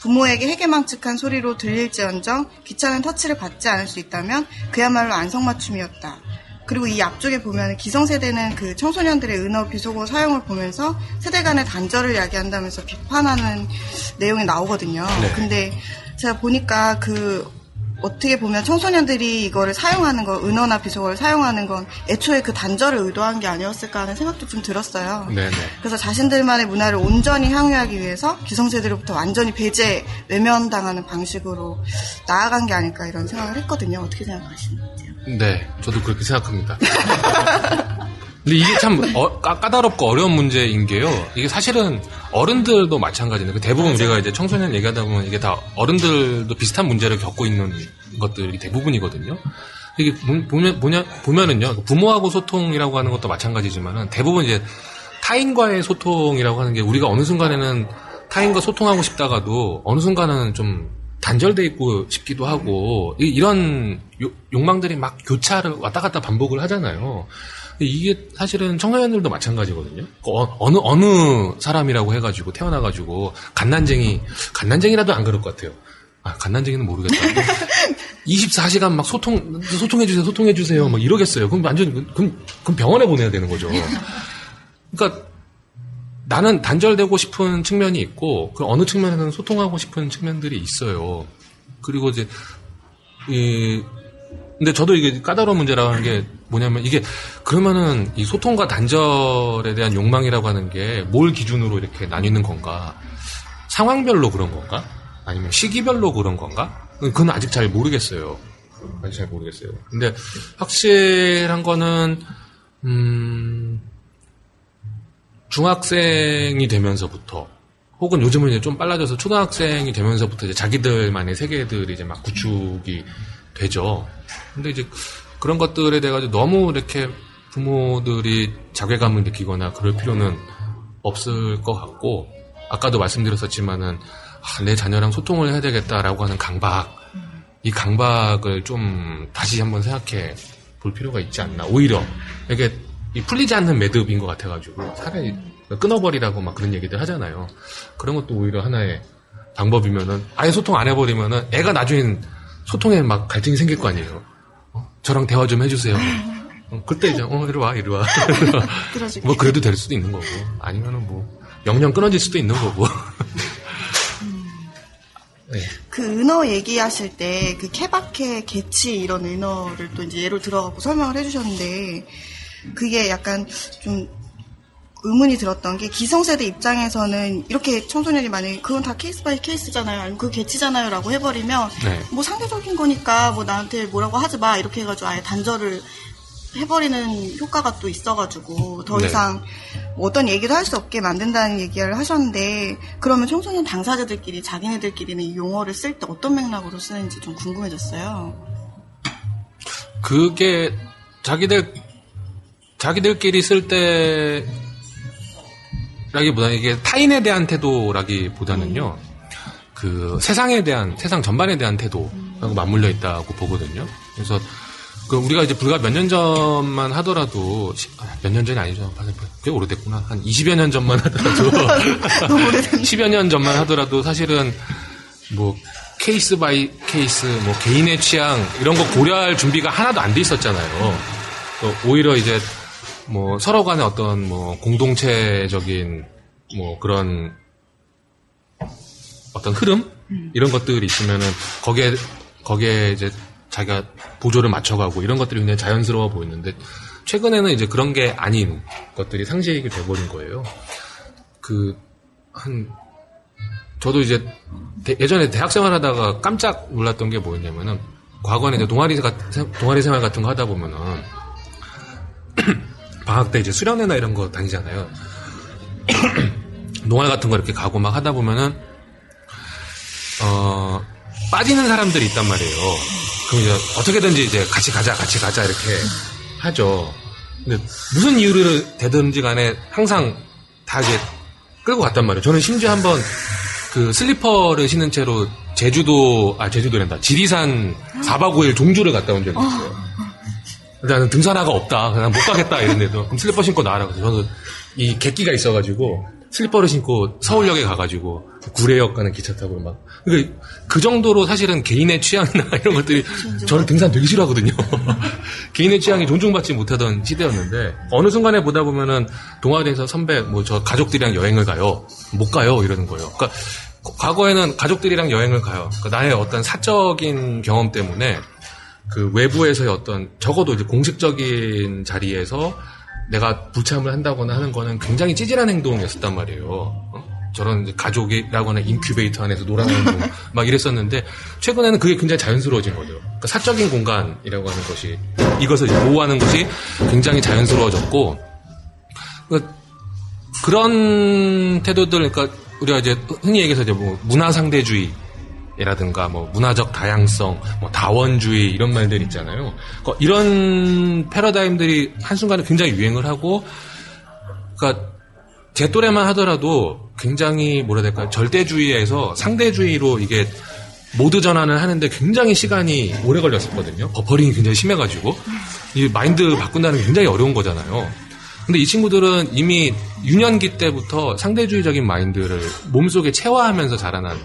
부모에게 해괴망측한 소리로 들릴지언정 귀찮은 터치를 받지 않을 수 있다면 그야말로 안성맞춤이었다. 그리고 이 앞쪽에 보면 기성세대는 그 청소년들의 은어 비속어 사용을 보면서 세대 간의 단절을 야기한다면서 비판하는 내용이 나오거든요. 네. 근데 제가 보니까 그 어떻게 보면 청소년들이 이거를 사용하는 거, 은어나 비속어를 사용하는 건 애초에 그 단절을 의도한 게 아니었을까 하는 생각도 좀 들었어요. 네네. 그래서 자신들만의 문화를 온전히 향유하기 위해서 기성세대로부터 완전히 배제, 외면당하는 방식으로 나아간 게 아닐까 이런 생각을 했거든요. 어떻게 생각하시는지요? 네, 저도 그렇게 생각합니다. 근데 이게 참 어- 까, 다롭고 어려운 문제인 게요. 이게 사실은 어른들도 마찬가지인데 그 대부분 우리가 이제 청소년 얘기하다 보면 이게 다 어른들도 비슷한 문제를 겪고 있는 것들이 대부분이거든요. 이게 보- 보면 뭐냐 보면은요 부모하고 소통이라고 하는 것도 마찬가지지만은 대부분 이제 타인과의 소통이라고 하는 게 우리가 어느 순간에는 타인과 소통하고 싶다가도 어느 순간은 좀 단절돼 있고 싶기도 하고 이- 이런 요- 욕망들이 막 교차를 왔다 갔다 반복을 하잖아요. 이게 사실은 청소년들도 마찬가지거든요. 어, 어느 어느 사람이라고 해가지고 태어나가지고 갓난쟁이 갓난쟁이라도 안 그럴 것 같아요. 아, 갓난쟁이는 모르겠다. 24시간 막 소통, 소통해 주세요, 소통해 주세요, 막 이러겠어요. 그럼 완전, 그럼, 그럼 병원에 보내야 되는 거죠. 그러니까 나는 단절되고 싶은 측면이 있고, 그 어느 측면에는 소통하고 싶은 측면들이 있어요. 그리고 이제, 이, 근데 저도 이게 까다로운 문제라고 하는 게 뭐냐면 이게 그러면은 이 소통과 단절에 대한 욕망이라고 하는 게 뭘 기준으로 이렇게 나뉘는 건가? 상황별로 그런 건가? 아니면 시기별로 그런 건가? 그건 아직 잘 모르겠어요. 아직 잘 모르겠어요. 근데 확실한 거는 음 중학생이 되면서부터 혹은 요즘은 이제 좀 빨라져서 초등학생이 되면서부터 이제 자기들만의 세계들이 이제 막 구축이 되죠. 근데 이제 그런 것들에 대해 가지고 너무 이렇게 부모들이 자괴감을 느끼거나 그럴 필요는 없을 것 같고 아까도 말씀드렸었지만은 아, 내 자녀랑 소통을 해야 되겠다라고 하는 강박. 이 강박을 좀 다시 한번 생각해 볼 필요가 있지 않나. 오히려 이게 이 풀리지 않는 매듭인 것 같아가지고 차라리 끊어버리라고 막 그런 얘기들 하잖아요. 그런 것도 오히려 하나의 방법이면은 아예 소통 안 해버리면은 애가 나중엔 소통에 막 갈등이 생길 거 아니에요. 어, 저랑 대화 좀 해주세요. 어, 그때 이제 어 이리 와 이리 와. 뭐 그래도 될 수도 있는 거고. 아니면은 뭐 영영 끊어질 수도 있는 거고. 네. 그 은어 얘기하실 때 그 케바케, 개치 이런 은어를 또 이제 예로 들어갖고 설명을 해주셨는데 그게 약간 좀 의문이 들었던 게 기성세대 입장에서는 이렇게 청소년이 만약에 그건 다 case by case잖아요. 아니면 그 개취잖아요.라고 해버리면 네. 뭐 상대적인 거니까 뭐 나한테 뭐라고 하지 마 이렇게 해가지고 아예 단절을 해버리는 효과가 또 있어가지고 더 네. 이상 뭐 어떤 얘기도 할 수 없게 만든다는 얘기를 하셨는데 그러면 청소년 당사자들끼리 자기네들끼리는 이 용어를 쓸 때 어떤 맥락으로 쓰는지 좀 궁금해졌어요. 그게 자기들 자기들끼리 쓸 때 라기보다는 이게 타인에 대한 태도라기보다는요. 그 세상에 대한 세상 전반에 대한 태도하고 맞물려 있다고 보거든요. 그래서 그 우리가 이제 불과 몇 년 전만 하더라도 몇 년 전이 아니죠. 꽤 오래됐구나. 한 20여 년 전만 하더라도 너무 오래됐네. 10여 년 전만 하더라도 사실은 뭐 case by case 뭐 개인의 취향 이런 거 고려할 준비가 하나도 안 돼 있었잖아요. 또 오히려 이제 뭐 서로 간의 어떤 뭐 공동체적인 뭐 그런 어떤 흐름 이런 것들이 있으면은 거기에 거기에 이제 자기가 보조를 맞춰가고 이런 것들이 굉장히 자연스러워 보였는데 최근에는 이제 그런 게 아닌 것들이 상식이 돼버린 거예요. 그 한 저도 이제 대- 예전에 대학 생활 하다가 깜짝 놀랐던 게 뭐였냐면은 과거에 이제 동아리 가- 동아리 생활 같은 거 하다 보면은 방학 때 이제 수련회나 이런 거 다니잖아요. 농활 같은 거 이렇게 가고 막 하다 보면은 어, 빠지는 사람들이 있단 말이에요. 그럼 이제 어떻게든지 이제 같이 가자, 같이 가자 이렇게 하죠. 근데 무슨 이유를 되든지 간에 항상 다 이제 끌고 갔단 말이에요. 저는 심지어 한번 그 슬리퍼를 신은 채로 제주도, 아, 제주도랜다. 지리산 4박 5일 종주를 갔다 온 적이 있어요. 나는 등산화가 없다. 그냥 못 가겠다. 이랬는데도. 그럼 슬리퍼 신고 나와라. 그래서 저는 이 객기가 있어가지고 슬리퍼를 신고 서울역에 가가지고 구례역 가는 기차 타고 막. 그러니까 그 정도로 사실은 개인의 취향이나 이런 것들이 저는 등산 되게 싫어하거든요. 개인의 취향이 존중받지 못하던 시대였는데 어느 순간에 보다 보면은 동아리에서 선배 뭐 저 가족들이랑 여행을 가요. 못 가요. 이러는 거예요. 그러니까 과거에는 가족들이랑 여행을 가요. 그러니까 나의 어떤 사적인 경험 때문에 그 외부에서의 어떤 적어도 이제 공식적인 자리에서 내가 불참을 한다거나 하는 거는 굉장히 찌질한 행동이었단 말이에요. 어? 저런 가족이라거나 인큐베이터 안에서 놀아나는 거, 막 이랬었는데 최근에는 그게 굉장히 자연스러워진 거죠. 그러니까 사적인 공간이라고 하는 것이 이것을 보호하는 것이 굉장히 자연스러워졌고 그러니까 그런 태도들 그러니까 우리가 이제 흔히 얘기해서 이제 뭐 문화 상대주의 이라든가 뭐 문화적 다양성, 뭐 다원주의 이런 말들 있잖아요. 그러니까 이런 패러다임들이 한순간에 굉장히 유행을 하고, 그러니까 제 또래만 하더라도 굉장히 뭐라 해야 될까요? 절대주의에서 상대주의로 이게 모드 전환을 하는데 굉장히 시간이 오래 걸렸었거든요. 버퍼링이 굉장히 심해가지고 이 마인드 바꾼다는 게 굉장히 어려운 거잖아요. 근데 이 친구들은 이미 유년기 때부터 상대주의적인 마인드를 몸속에 체화하면서 자라난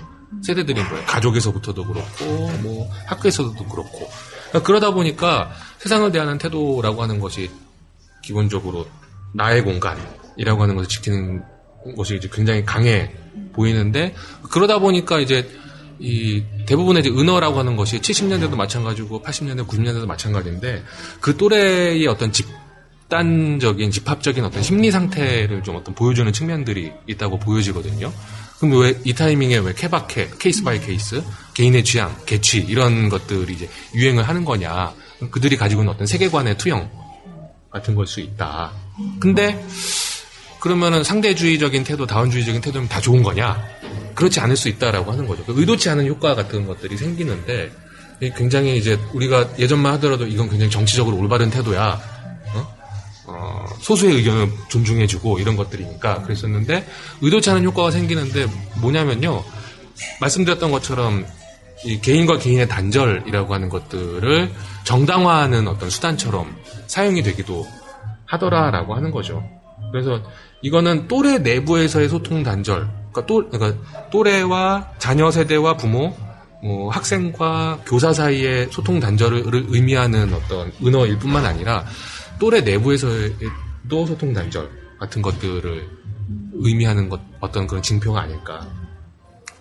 세대들인 거예요. 가족에서부터도 그렇고, 뭐, 학교에서도 그렇고. 그러다 보니까 세상을 대하는 태도라고 하는 것이 기본적으로 나의 공간이라고 하는 것을 지키는 것이 이제 굉장히 강해 보이는데, 그러다 보니까 이제 이 대부분의 이제 은어라고 하는 것이 70년대도 마찬가지고 80년대, 90년대도 마찬가지인데, 그 또래의 어떤 집단적인, 집합적인 어떤 심리 상태를 좀 어떤 보여주는 측면들이 있다고 보여지거든요. 그럼 왜 이 타이밍에 왜 케바케, case by case, 개인의 취향, 개취 이런 것들이 이제 유행을 하는 거냐? 그들이 가지고 있는 어떤 세계관의 투영 같은 걸 수 있다. 근데 그러면은 상대주의적인 태도, 다원주의적인 태도는 다 좋은 거냐? 그렇지 않을 수 있다라고 하는 거죠. 의도치 않은 효과 같은 것들이 생기는데 굉장히 이제 우리가 예전만 하더라도 이건 굉장히 정치적으로 올바른 태도야. 어, 소수의 의견을 존중해주고 이런 것들이니까 그랬었는데 의도치 않은 효과가 생기는데 뭐냐면요 말씀드렸던 것처럼 이 개인과 개인의 단절이라고 하는 것들을 정당화하는 어떤 수단처럼 사용이 되기도 하더라라고 하는 거죠. 그래서 이거는 또래 내부에서의 소통 단절, 그러니까, 또, 그러니까 또래와 자녀 세대와 부모, 뭐 학생과 교사 사이의 소통 단절을 의미하는 어떤 은어일 뿐만 아니라 또래 내부에서도 소통 단절 같은 것들을 의미하는 것, 어떤 그런 징표가 아닐까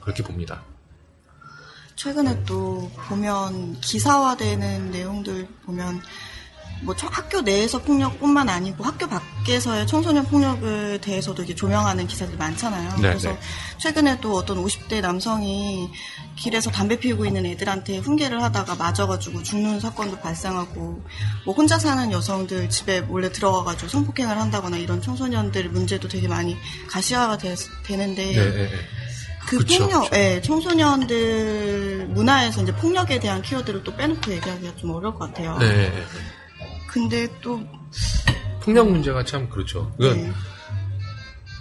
그렇게 봅니다. 최근에 또 보면 기사화되는 내용들 보면 뭐 학교 내에서 폭력뿐만 아니고 학교 밖에서의 청소년 폭력에 대해서도 이게 조명하는 기사들이 많잖아요. 네, 그래서 네. 최근에 또 어떤 50대 남성이 길에서 담배 피우고 있는 애들한테 훈계를 하다가 맞아가지고 죽는 사건도 발생하고 뭐 혼자 사는 여성들 집에 몰래 들어가가지고 성폭행을 한다거나 이런 청소년들 문제도 되게 많이 가시화가 되, 되는데 네, 네, 네. 그 그쵸, 폭력, 그쵸. 예, 청소년들 문화에서 이제 폭력에 대한 키워드를 또 빼놓고 얘기하기가 좀 어려울 것 같아요. 네. 근데 또 폭력 문제가 참 그렇죠. 그건 네.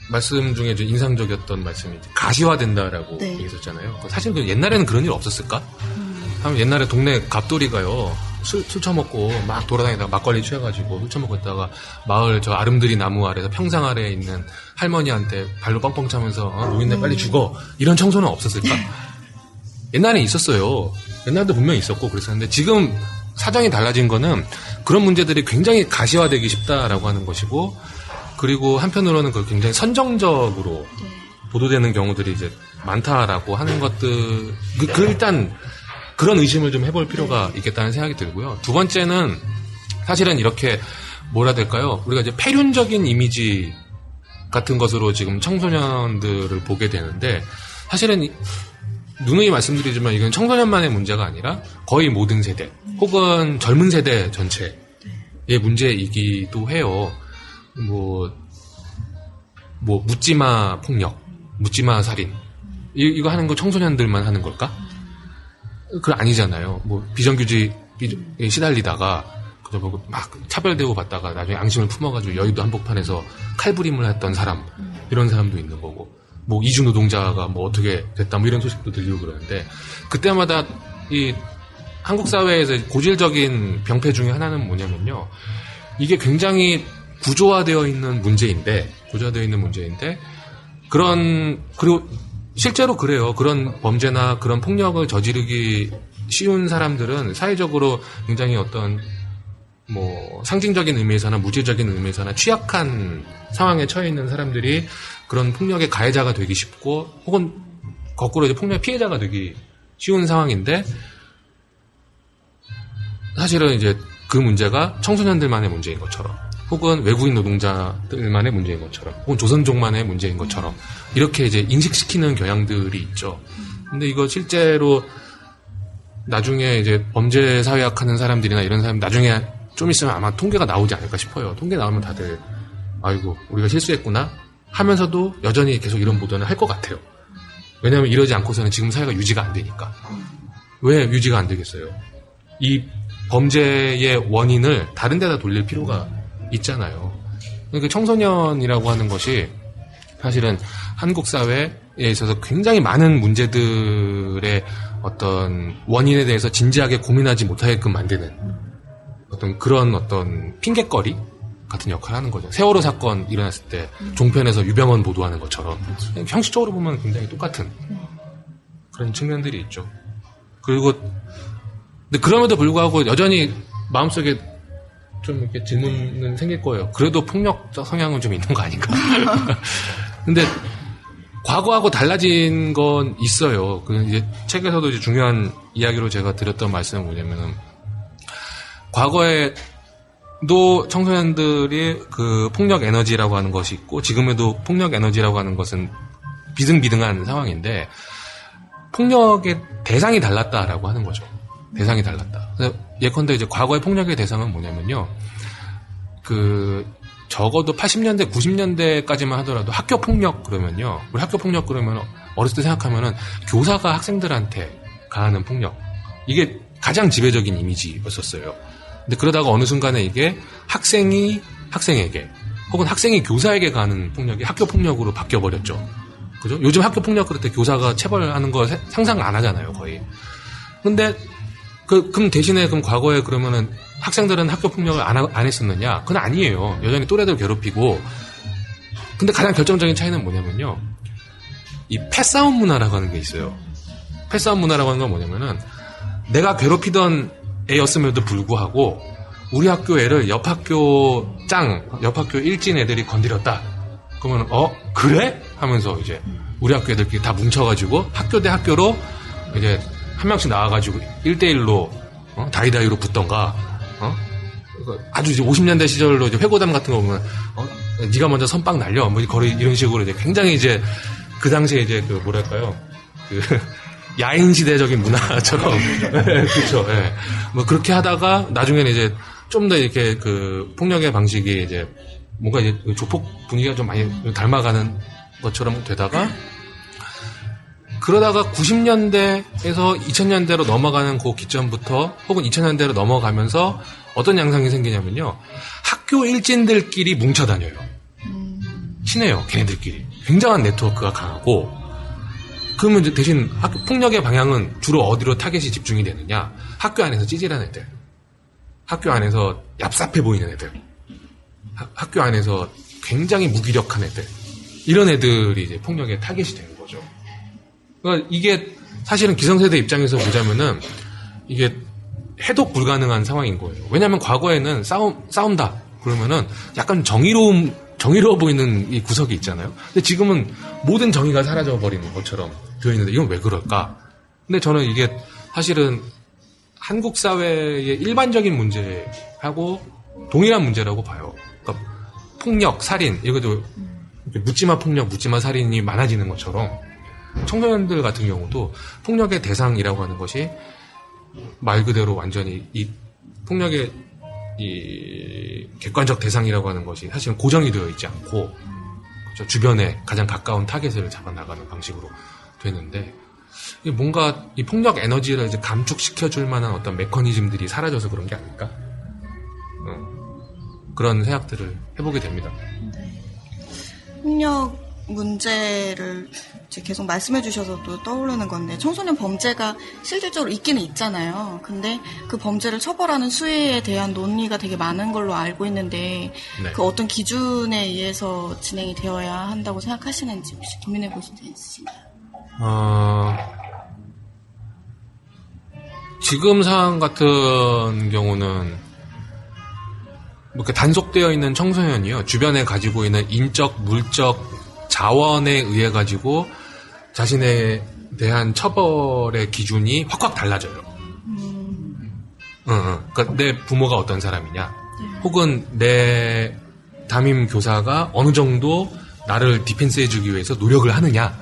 말씀 중에 좀 인상적이었던 말씀이 가시화된다라고 네. 얘기했었잖아요. 사실 그 옛날에는 그런 일 없었을까? 음. 옛날에 동네 갑돌이가요 술, 술 처먹고 막 돌아다니다가 막걸리 취해가지고 술 처먹고 있다가 마을 저 아름드리 나무 아래서 평상 아래에 있는 할머니한테 발로 뻥뻥 차면서 어, 노인네 빨리 죽어 이런 청소는 없었을까? 옛날에 있었어요. 옛날도 분명히 있었고 그랬었는데 지금 사정이 달라진 거는 그런 문제들이 굉장히 가시화되기 쉽다라고 하는 것이고 그리고 한편으로는 그걸 굉장히 선정적으로 네. 보도되는 경우들이 이제 많다라고 하는 것들 그, 그 일단 그런 의심을 좀 해볼 필요가 있겠다는 생각이 들고요. 두 번째는 사실은 이렇게 뭐라 될까요? 우리가 이제 폐륜적인 이미지 같은 것으로 지금 청소년들을 보게 되는데 사실은 누누이 말씀드리지만 이건 청소년만의 문제가 아니라 거의 모든 세대 혹은 젊은 세대 전체의 문제이기도 해요. 뭐, 뭐, 묻지마 폭력, 묻지마 살인, 이, 이거 하는 거 청소년들만 하는 걸까? 그건 아니잖아요. 뭐 비정규직에 시달리다가 그저 보고 막 차별대우 받다가 나중에 양심을 품어가지고 여의도 한복판에서 칼부림을 했던 사람 이런 사람도 있는 거고 뭐 이주 노동자가 뭐 어떻게 됐다 뭐 이런 소식도 들리고 그러는데 그때마다 이 한국 사회에서 고질적인 병폐 중에 하나는 뭐냐면요. 이게 굉장히 구조화되어 있는 문제인데 구조화되어 있는 문제인데 그런 그리고 실제로 그래요. 그런 범죄나 그런 폭력을 저지르기 쉬운 사람들은 사회적으로 굉장히 어떤 뭐 상징적인 의미에서나 무질적인 의미에서나 취약한 상황에 처해 있는 사람들이 그런 폭력의 가해자가 되기 쉽고 혹은 거꾸로 이제 폭력 피해자가 되기 쉬운 상황인데 사실은 이제 그 문제가 청소년들만의 문제인 것처럼 혹은 외국인 노동자들만의 문제인 것처럼 혹은 조선족만의 문제인 것처럼 이렇게 이제 인식시키는 경향들이 있죠. 근데 이거 실제로 나중에 이제 범죄 사회학 하는 사람들이나 이런 사람 나중에 좀 있으면 아마 통계가 나오지 않을까 싶어요. 통계 나오면 다들 아이고 우리가 실수했구나 하면서도 여전히 계속 이런 보도는 할 것 같아요. 왜냐하면 이러지 않고서는 지금 사회가 유지가 안 되니까. 왜 유지가 안 되겠어요? 이 범죄의 원인을 다른 데다 돌릴 필요가 있잖아요. 그러니까 청소년이라고 하는 것이 사실은 한국 사회에 있어서 굉장히 많은 문제들의 어떤 원인에 대해서 진지하게 고민하지 못하게끔 만드는 어떤 그런 어떤 핑계거리 같은 역할을 하는 거죠. 세월호 사건 일어났을 때 종편에서 유병헌 보도하는 것처럼 형식적으로 보면 굉장히 똑같은 그런 측면들이 있죠. 그리고 근데 그럼에도 불구하고 여전히 마음속에 좀 이렇게 질문은 생길 거예요. 그래도 폭력적 성향은 좀 있는 거 아닌가? 근데 과거하고 달라진 건 있어요. 그 이제 책에서도 이제 중요한 이야기로 제가 드렸던 말씀은 뭐냐면은 과거에 도 청소년들이 그 폭력 에너지라고 하는 것이 있고 지금에도 폭력 에너지라고 하는 것은 비등비등한 상황인데 폭력의 대상이 달랐다라고 하는 거죠. 대상이 달랐다. 예컨대 이제 과거의 폭력의 대상은 뭐냐면요. 그 적어도 80년대, 90년대까지만 하더라도 학교 폭력 그러면요. 우리 학교 폭력 그러면 어렸을 때 생각하면은 교사가 학생들한테 가하는 폭력. 이게 가장 지배적인 이미지였었어요. 근데 그러다가 어느 순간에 이게 학생이 학생에게 혹은 학생이 교사에게 가하는 폭력이 학교 폭력으로 바뀌어 버렸죠. 그죠? 요즘 학교 폭력 그럴 때 교사가 체벌하는 거 상상 안 하잖아요, 거의. 근데 그, 그럼 대신에 그럼 과거에 그러면은 학생들은 학교 폭력을 안, 하, 안 했었느냐? 그건 아니에요. 여전히 또래들 괴롭히고. 근데 가장 결정적인 차이는 뭐냐면요. 이 패싸움 문화라고 하는 게 있어요. 패싸움 문화라고 하는 건 뭐냐면은 내가 괴롭히던 애였음에도 불구하고 우리 학교 애를 옆 학교 짱, 옆 학교 일진 애들이 건드렸다. 그러면 어 그래? 하면서 이제 우리 학교 애들끼리 다 뭉쳐가지고 학교 대 학교로 이제 한 명씩 나와가지고 1대1로 어? 다이다이로 붙던가 어? 아주 이제 50년대 시절로 이제 회고담 같은 거 보면 어? 네가 먼저 선빵 날려 뭐 거의 이런 식으로 이제 굉장히 이제 그 당시에 이제 그 뭐랄까요 그 야인 시대적인 문화처럼 그렇죠 예. 뭐 그렇게 하다가 나중에는 이제 좀 더 이렇게 그 폭력의 방식이 이제 뭔가 이제 그 조폭 분위기가 좀 많이 닮아가는 것처럼 되다가 그러다가 90년대에서 2000년대로 넘어가는 그 기점부터 혹은 2000년대로 넘어가면서 어떤 양상이 생기냐면요. 학교 일진들끼리 뭉쳐 다녀요. 친해요, 걔네들끼리. 굉장한 네트워크가 강하고, 그러면 이제 대신 학교 폭력의 방향은 주로 어디로 타겟이 집중이 되느냐? 학교 안에서 찌질한 애들. 학교 안에서 얍삽해 보이는 애들. 하, 학교 안에서 굉장히 무기력한 애들. 이런 애들이 이제 폭력의 타겟이 되는 거죠. 그러니까 이게 사실은 기성세대 입장에서 보자면은 이게 해독 불가능한 상황인 거예요. 왜냐하면 과거에는 싸움 싸운다 그러면은 약간 정의로움 정의로워 보이는 이 구석이 있잖아요. 근데 지금은 모든 정의가 사라져 버리는 것처럼 되어 있는데 이건 왜 그럴까? 근데 저는 이게 사실은 한국 사회의 일반적인 문제하고 동일한 문제라고 봐요. 그러니까 폭력, 살인 이것도 묻지마 폭력, 묻지마 살인이 많아지는 것처럼 청소년들 같은 경우도 폭력의 대상이라고 하는 것이 말 그대로 완전히 이 폭력의 이 객관적 대상이라고 하는 것이 사실은 고정이 되어 있지 않고 그렇죠? 주변에 가장 가까운 타겟을 잡아 나가는 방식으로 되는데 뭔가 이 폭력 에너지를 이제 감축시켜 줄 만한 어떤 메커니즘들이 사라져서 그런 게 아닐까? 어, 그런 생각들을 해보게 됩니다. 폭력 문제를 이제 계속 말씀해 주셔서 또 떠오르는 건데 청소년 범죄가 실질적으로 있기는 있잖아요. 근데 그 범죄를 처벌하는 수위에 대한 논의가 되게 많은 걸로 알고 있는데 네. 그 어떤 기준에 의해서 진행이 되어야 한다고 생각하시는지 혹시 고민해 보신 적 있으신가요? 어, 지금 상황 같은 경우는 뭐 이렇게 단속되어 있는 청소년이요 주변에 가지고 있는 인적, 물적 자원에 의해 가지고 자신에 대한 처벌의 기준이 확확 달라져요. 응, 응. 그러니까 내 부모가 어떤 사람이냐, 혹은 내 담임 교사가 어느 정도 나를 디펜스해주기 위해서 노력을 하느냐,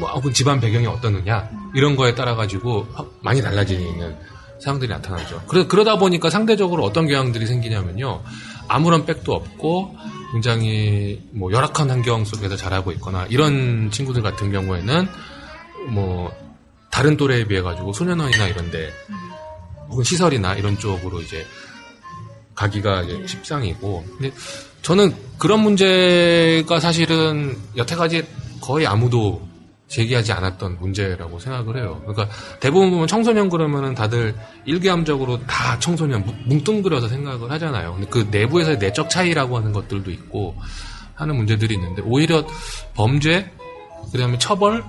뭐 혹은 집안 배경이 어떠느냐 이런 거에 따라 가지고 많이 달라지는 상황들이 나타나죠. 그러다 보니까 상대적으로 어떤 경향들이 생기냐면요. 아무런 백도 없고 굉장히 뭐 열악한 환경 속에서 자라고 있거나 이런 친구들 같은 경우에는 뭐 다른 또래에 비해 가지고 소년원이나 이런데 혹은 시설이나 이런 쪽으로 이제 가기가 이제 십상이고. 근데 저는 그런 문제가 사실은 여태까지 거의 아무도 제기하지 않았던 문제라고 생각을 해요. 그러니까 대부분 보면 청소년 그러면은 다들 일개함적으로 다 청소년 뭉- 뭉뚱그려서 생각을 하잖아요. 근데 그 내부에서의 내적 차이라고 하는 것들도 있고 하는 문제들이 있는데 오히려 범죄, 그다음에 처벌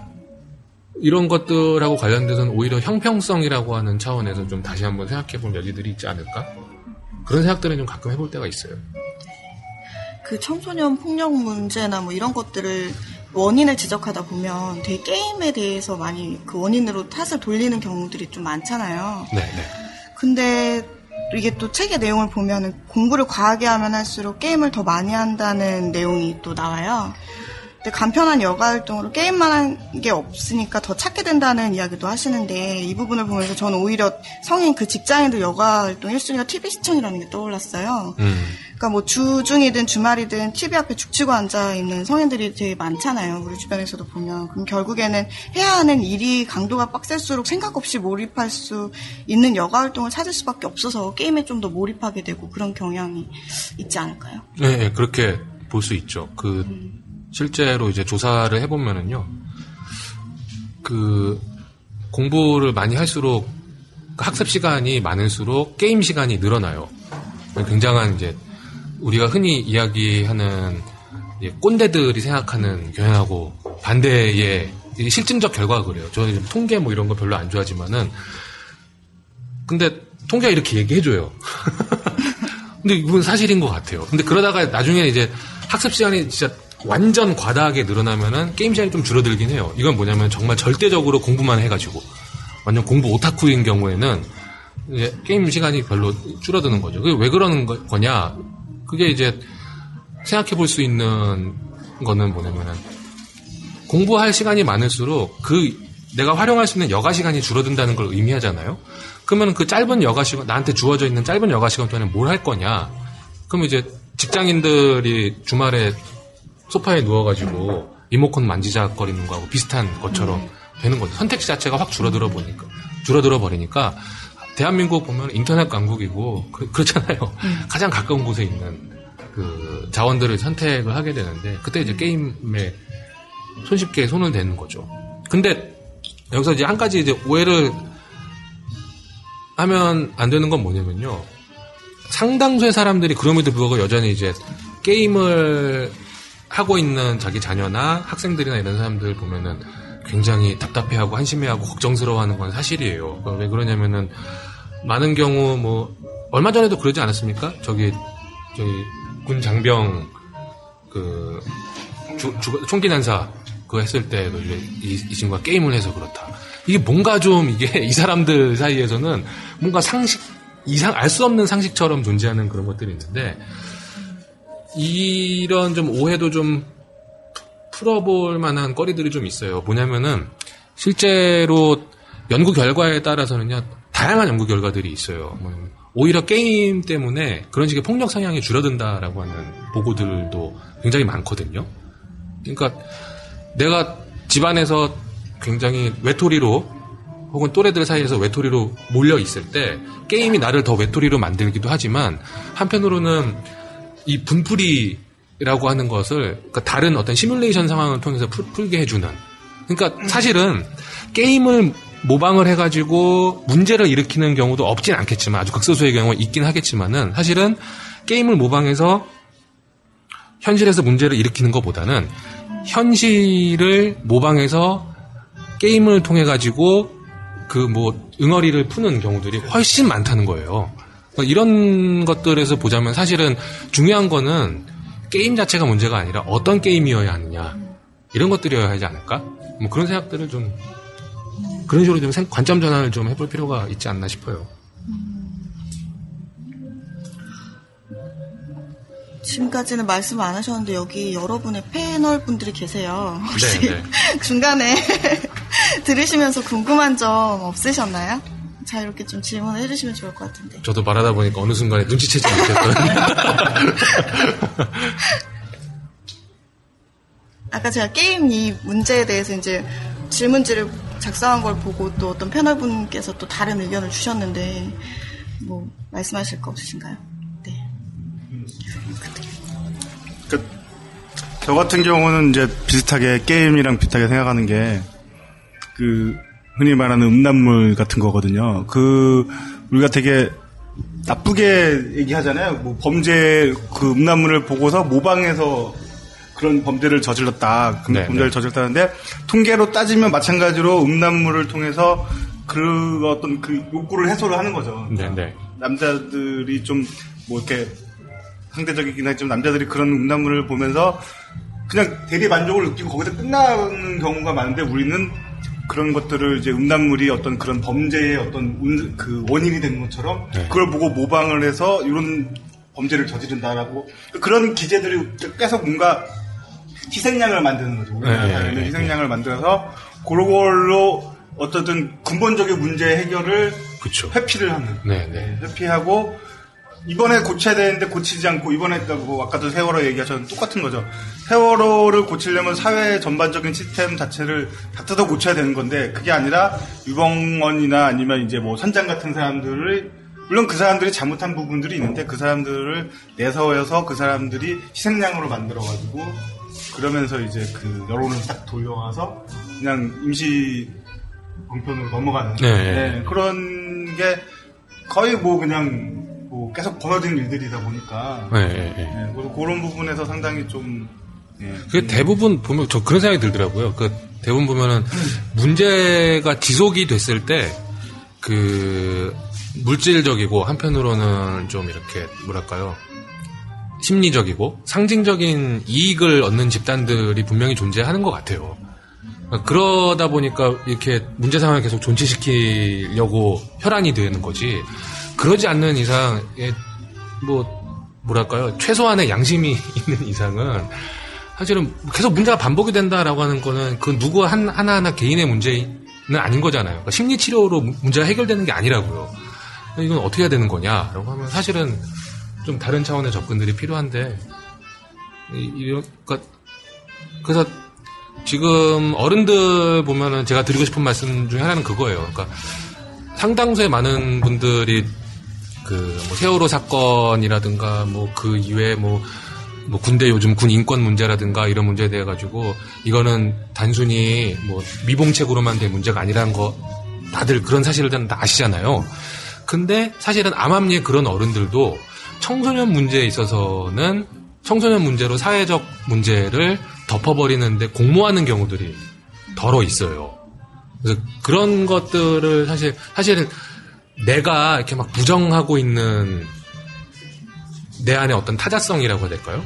이런 것들하고 관련돼서는 오히려 형평성이라고 하는 차원에서 좀 다시 한번 생각해 볼 여지들이 있지 않을까? 그런 생각들은 좀 가끔 해볼 때가 있어요. 그 청소년 폭력 문제나 뭐 이런 것들을 원인을 지적하다 보면 되게 게임에 대해서 많이 그 원인으로 탓을 돌리는 경우들이 좀 많잖아요. 네, 네. 근데 또 이게 또 책의 내용을 보면은 공부를 과하게 하면 할수록 게임을 더 많이 한다는 내용이 또 나와요. 근데 간편한 여가 활동으로 게임만 한 게 없으니까 더 찾게 된다는 이야기도 하시는데 이 부분을 보면서 저는 오히려 성인 그 직장인들 여가 활동 1순위가 TV 시청이라는 게 떠올랐어요. 음, 그러니까 뭐 주중이든 주말이든 TV 앞에 죽치고 앉아 있는 성인들이 되게 많잖아요. 우리 주변에서도 보면. 그럼 결국에는 해야 하는 일이 강도가 빡셀수록 생각 없이 몰입할 수 있는 여가 활동을 찾을 수밖에 없어서 게임에 좀 더 몰입하게 되고 그런 경향이 있지 않을까요? 네, 네, 그렇게 볼 수 있죠. 그 실제로 이제 조사를 해보면은요, 그 공부를 많이 할수록 그 학습 시간이 많을수록 게임 시간이 늘어나요. 굉장한 이제 우리가 흔히 이야기하는 꼰대들이 생각하는 경향하고 반대의 실증적 결과가 그래요. 저는 좀 통계 뭐 이런 거 별로 안 좋아하지만은 근데 통계가 이렇게 얘기해줘요. 근데 이건 사실인 것 같아요. 근데 그러다가 나중에 이제 학습 시간이 진짜 완전 과다하게 늘어나면은 게임 시간이 좀 줄어들긴 해요. 이건 뭐냐면 정말 절대적으로 공부만 해가지고 완전 공부 오타쿠인 경우에는 게임 시간이 별로 줄어드는 거죠. 그게 왜 그러는 거, 거냐? 그게 이제 생각해 볼 수 있는 거는 뭐냐면은 공부할 시간이 많을수록 그 내가 활용할 수 있는 여가 시간이 줄어든다는 걸 의미하잖아요. 그러면 그 짧은 여가 시간, 나한테 주어져 있는 짧은 여가 시간 동안에 뭘 할 거냐? 그럼 이제 직장인들이 주말에 소파에 누워가지고 리모컨 만지작거리는 거하고 비슷한 것처럼 되는 거죠. 선택지 자체가 확 줄어들어 보니까, 줄어들어 버리니까 대한민국 보면 인터넷 강국이고 그, 그렇잖아요. 가장 가까운 곳에 있는 그 자원들을 선택을 하게 되는데 그때 이제 게임에 손쉽게 손을 대는 거죠. 근데 여기서 이제 한 가지 이제 오해를 하면 안 되는 건 뭐냐면요. 상당수의 사람들이 그럼에도 불구하고 여전히 이제 게임을 하고 있는 자기 자녀나 학생들이나 이런 사람들 보면은 굉장히 답답해하고 한심해하고 걱정스러워하는 건 사실이에요. 그왜 그러냐면은 많은 경우 뭐 얼마 전에도 그러지 않았습니까? 저기 저기 군 장병 그 주- 주- 총기 난사 그거 했을 때도 이제 이, 이 친구가 게임을 해서 그렇다. 이게 뭔가 좀 이게 이 사람들 사이에서는 뭔가 상식 이상 알 수 없는 상식처럼 존재하는 그런 것들이 있는데 이런 좀 오해도 좀 풀어볼 만한 거리들이 좀 있어요. 뭐냐면은 실제로 연구 결과에 따라서는요 다양한 연구 결과들이 있어요. 뭐 오히려 게임 때문에 그런 식의 폭력 성향이 줄어든다라고 하는 보고들도 굉장히 많거든요. 그러니까 내가 집안에서 굉장히 외톨이로 혹은 또래들 사이에서 외톨이로 몰려 있을 때 게임이 나를 더 외톨이로 만들기도 하지만 한편으로는 이 분풀이 라고 하는 것을 그러니까 다른 어떤 시뮬레이션 상황을 통해서 풀, 게 해주는 그러니까 사실은 게임을 모방을 해가지고 문제를 일으키는 경우도 없진 않겠지만 아주 극소수의 경우 있긴 하겠지만은 사실은 게임을 모방해서 현실에서 문제를 일으키는 것보다는 현실을 모방해서 게임을 통해 가지고 그 뭐 응어리를 푸는 경우들이 훨씬 많다는 거예요. 그러니까 이런 것들에서 보자면 사실은 중요한 거는 게임 자체가 문제가 아니라 어떤 게임이어야 하느냐 이런 것들이어야 하지 않을까? 뭐 그런 생각들을 좀 그런 식으로 좀 관점 전환을 좀 해볼 필요가 있지 않나 싶어요. 지금까지는 말씀 안 하셨는데 여기 여러분의 패널 분들이 계세요. 혹시 네, 네. 중간에 들으시면서 궁금한 점 없으셨나요? 자유롭게 좀 질문을 해주시면 좋을 것 같은데. 저도 말하다 보니까 어느 순간에 눈치채지 못했던. 아까 제가 게임 이 문제에 대해서 이제 질문지를 작성한 걸 보고 또 어떤 패널분께서 또 다른 의견을 주셨는데 뭐 말씀하실 거 없으신가요? 네. 그, 저 같은 경우는 이제 비슷하게 게임이랑 비슷하게 생각하는 게 그 흔히 말하는 음란물 같은 거거든요. 그 우리가 되게 나쁘게 얘기하잖아요. 뭐 범죄 그 음란물을 보고서 모방해서 그런 범죄를 저질렀다. 그 네, 범죄를 네. 저질렀다는데 통계로 따지면 마찬가지로 음란물을 통해서 그 어떤 그 욕구를 해소를 하는 거죠. 네, 네. 남자들이 좀 뭐 이렇게 상대적이긴 하지만 남자들이 그런 음란물을 보면서 그냥 대리 만족을 느끼고 거기서 끝나는 경우가 많은데 우리는 그런 것들을 이제 음란물이 어떤 그런 범죄의 어떤 운- 그 원인이 되는 것처럼 네. 그걸 보고 모방을 해서 이런 범죄를 저지른다라고 그런 기재들이 계속 뭔가 희생양을 만드는 거죠. 우리나라 네, 사회는 네, 네. 희생양을 만들어서 그걸로 어쨌든 근본적인 문제 해결을 그쵸. 회피를 하는 네, 네. 회피하고 이번에 고쳐야 되는데 고치지 않고 이번에 뭐 아까도 세월호 얘기하셨는데 똑같은 거죠. 세월호를 고치려면 사회 전반적인 시스템 자체를 다 뜯어 고쳐야 되는 건데 그게 아니라 유병원이나 아니면 이제 뭐 선장 같은 사람들을 물론 그 사람들이 잘못한 부분들이 있는데 그 사람들을 내세워서 그 사람들이 희생양으로 만들어가지고 그러면서 이제 그 여론을 딱 돌려와서 그냥 임시 방편으로 넘어가는 네. 네, 그런 게 거의 뭐 그냥 뭐 계속 벌어지는 일들이다 보니까 네, 네, 네. 네, 그래서 그런 부분에서 상당히 좀 예, 그 대부분 보면 저 그런 생각이 들더라고요. 그 대부분 보면은 문제가 지속이 됐을 때 그 물질적이고 한편으로는 좀 이렇게 뭐랄까요 심리적이고 상징적인 이익을 얻는 집단들이 분명히 존재하는 것 같아요. 그러다 보니까 이렇게 문제 상황을 계속 존치시키려고 혈안이 되는 거지. 그러지 않는 이상, 예, 뭐, 뭐랄까요. 최소한의 양심이 있는 이상은 사실은 계속 문제가 반복이 된다라고 하는 거는 그 누구 한, 하나하나 개인의 문제는 아닌 거잖아요. 그러니까 심리치료로 문- 문제가 해결되는 게 아니라고요. 이건 어떻게 해야 되는 거냐라고 하면 사실은 좀 다른 차원의 접근들이 필요한데, 이- 이런, 그러니까 그래서 지금 어른들 보면은 제가 드리고 싶은 말씀 중에 하나는 그거예요. 그러니까 상당수의 많은 분들이 그 뭐 세월호 사건이라든가 뭐 그 이외에 뭐, 뭐 군대 요즘 군 인권 문제라든가 이런 문제에 대해 가지고 이거는 단순히 뭐 미봉책으로만 된 문제가 아니라는 거 다들 그런 사실을 다 아시잖아요. 근데 사실은 암암리의 그런 어른들도 청소년 문제에 있어서는 청소년 문제로 사회적 문제를 덮어버리는데 공모하는 경우들이 덜어 있어요. 그래서 그런 것들을 사실 사실은 내가 이렇게 막 부정하고 있는 내 안에 어떤 타자성이라고 해야 될까요?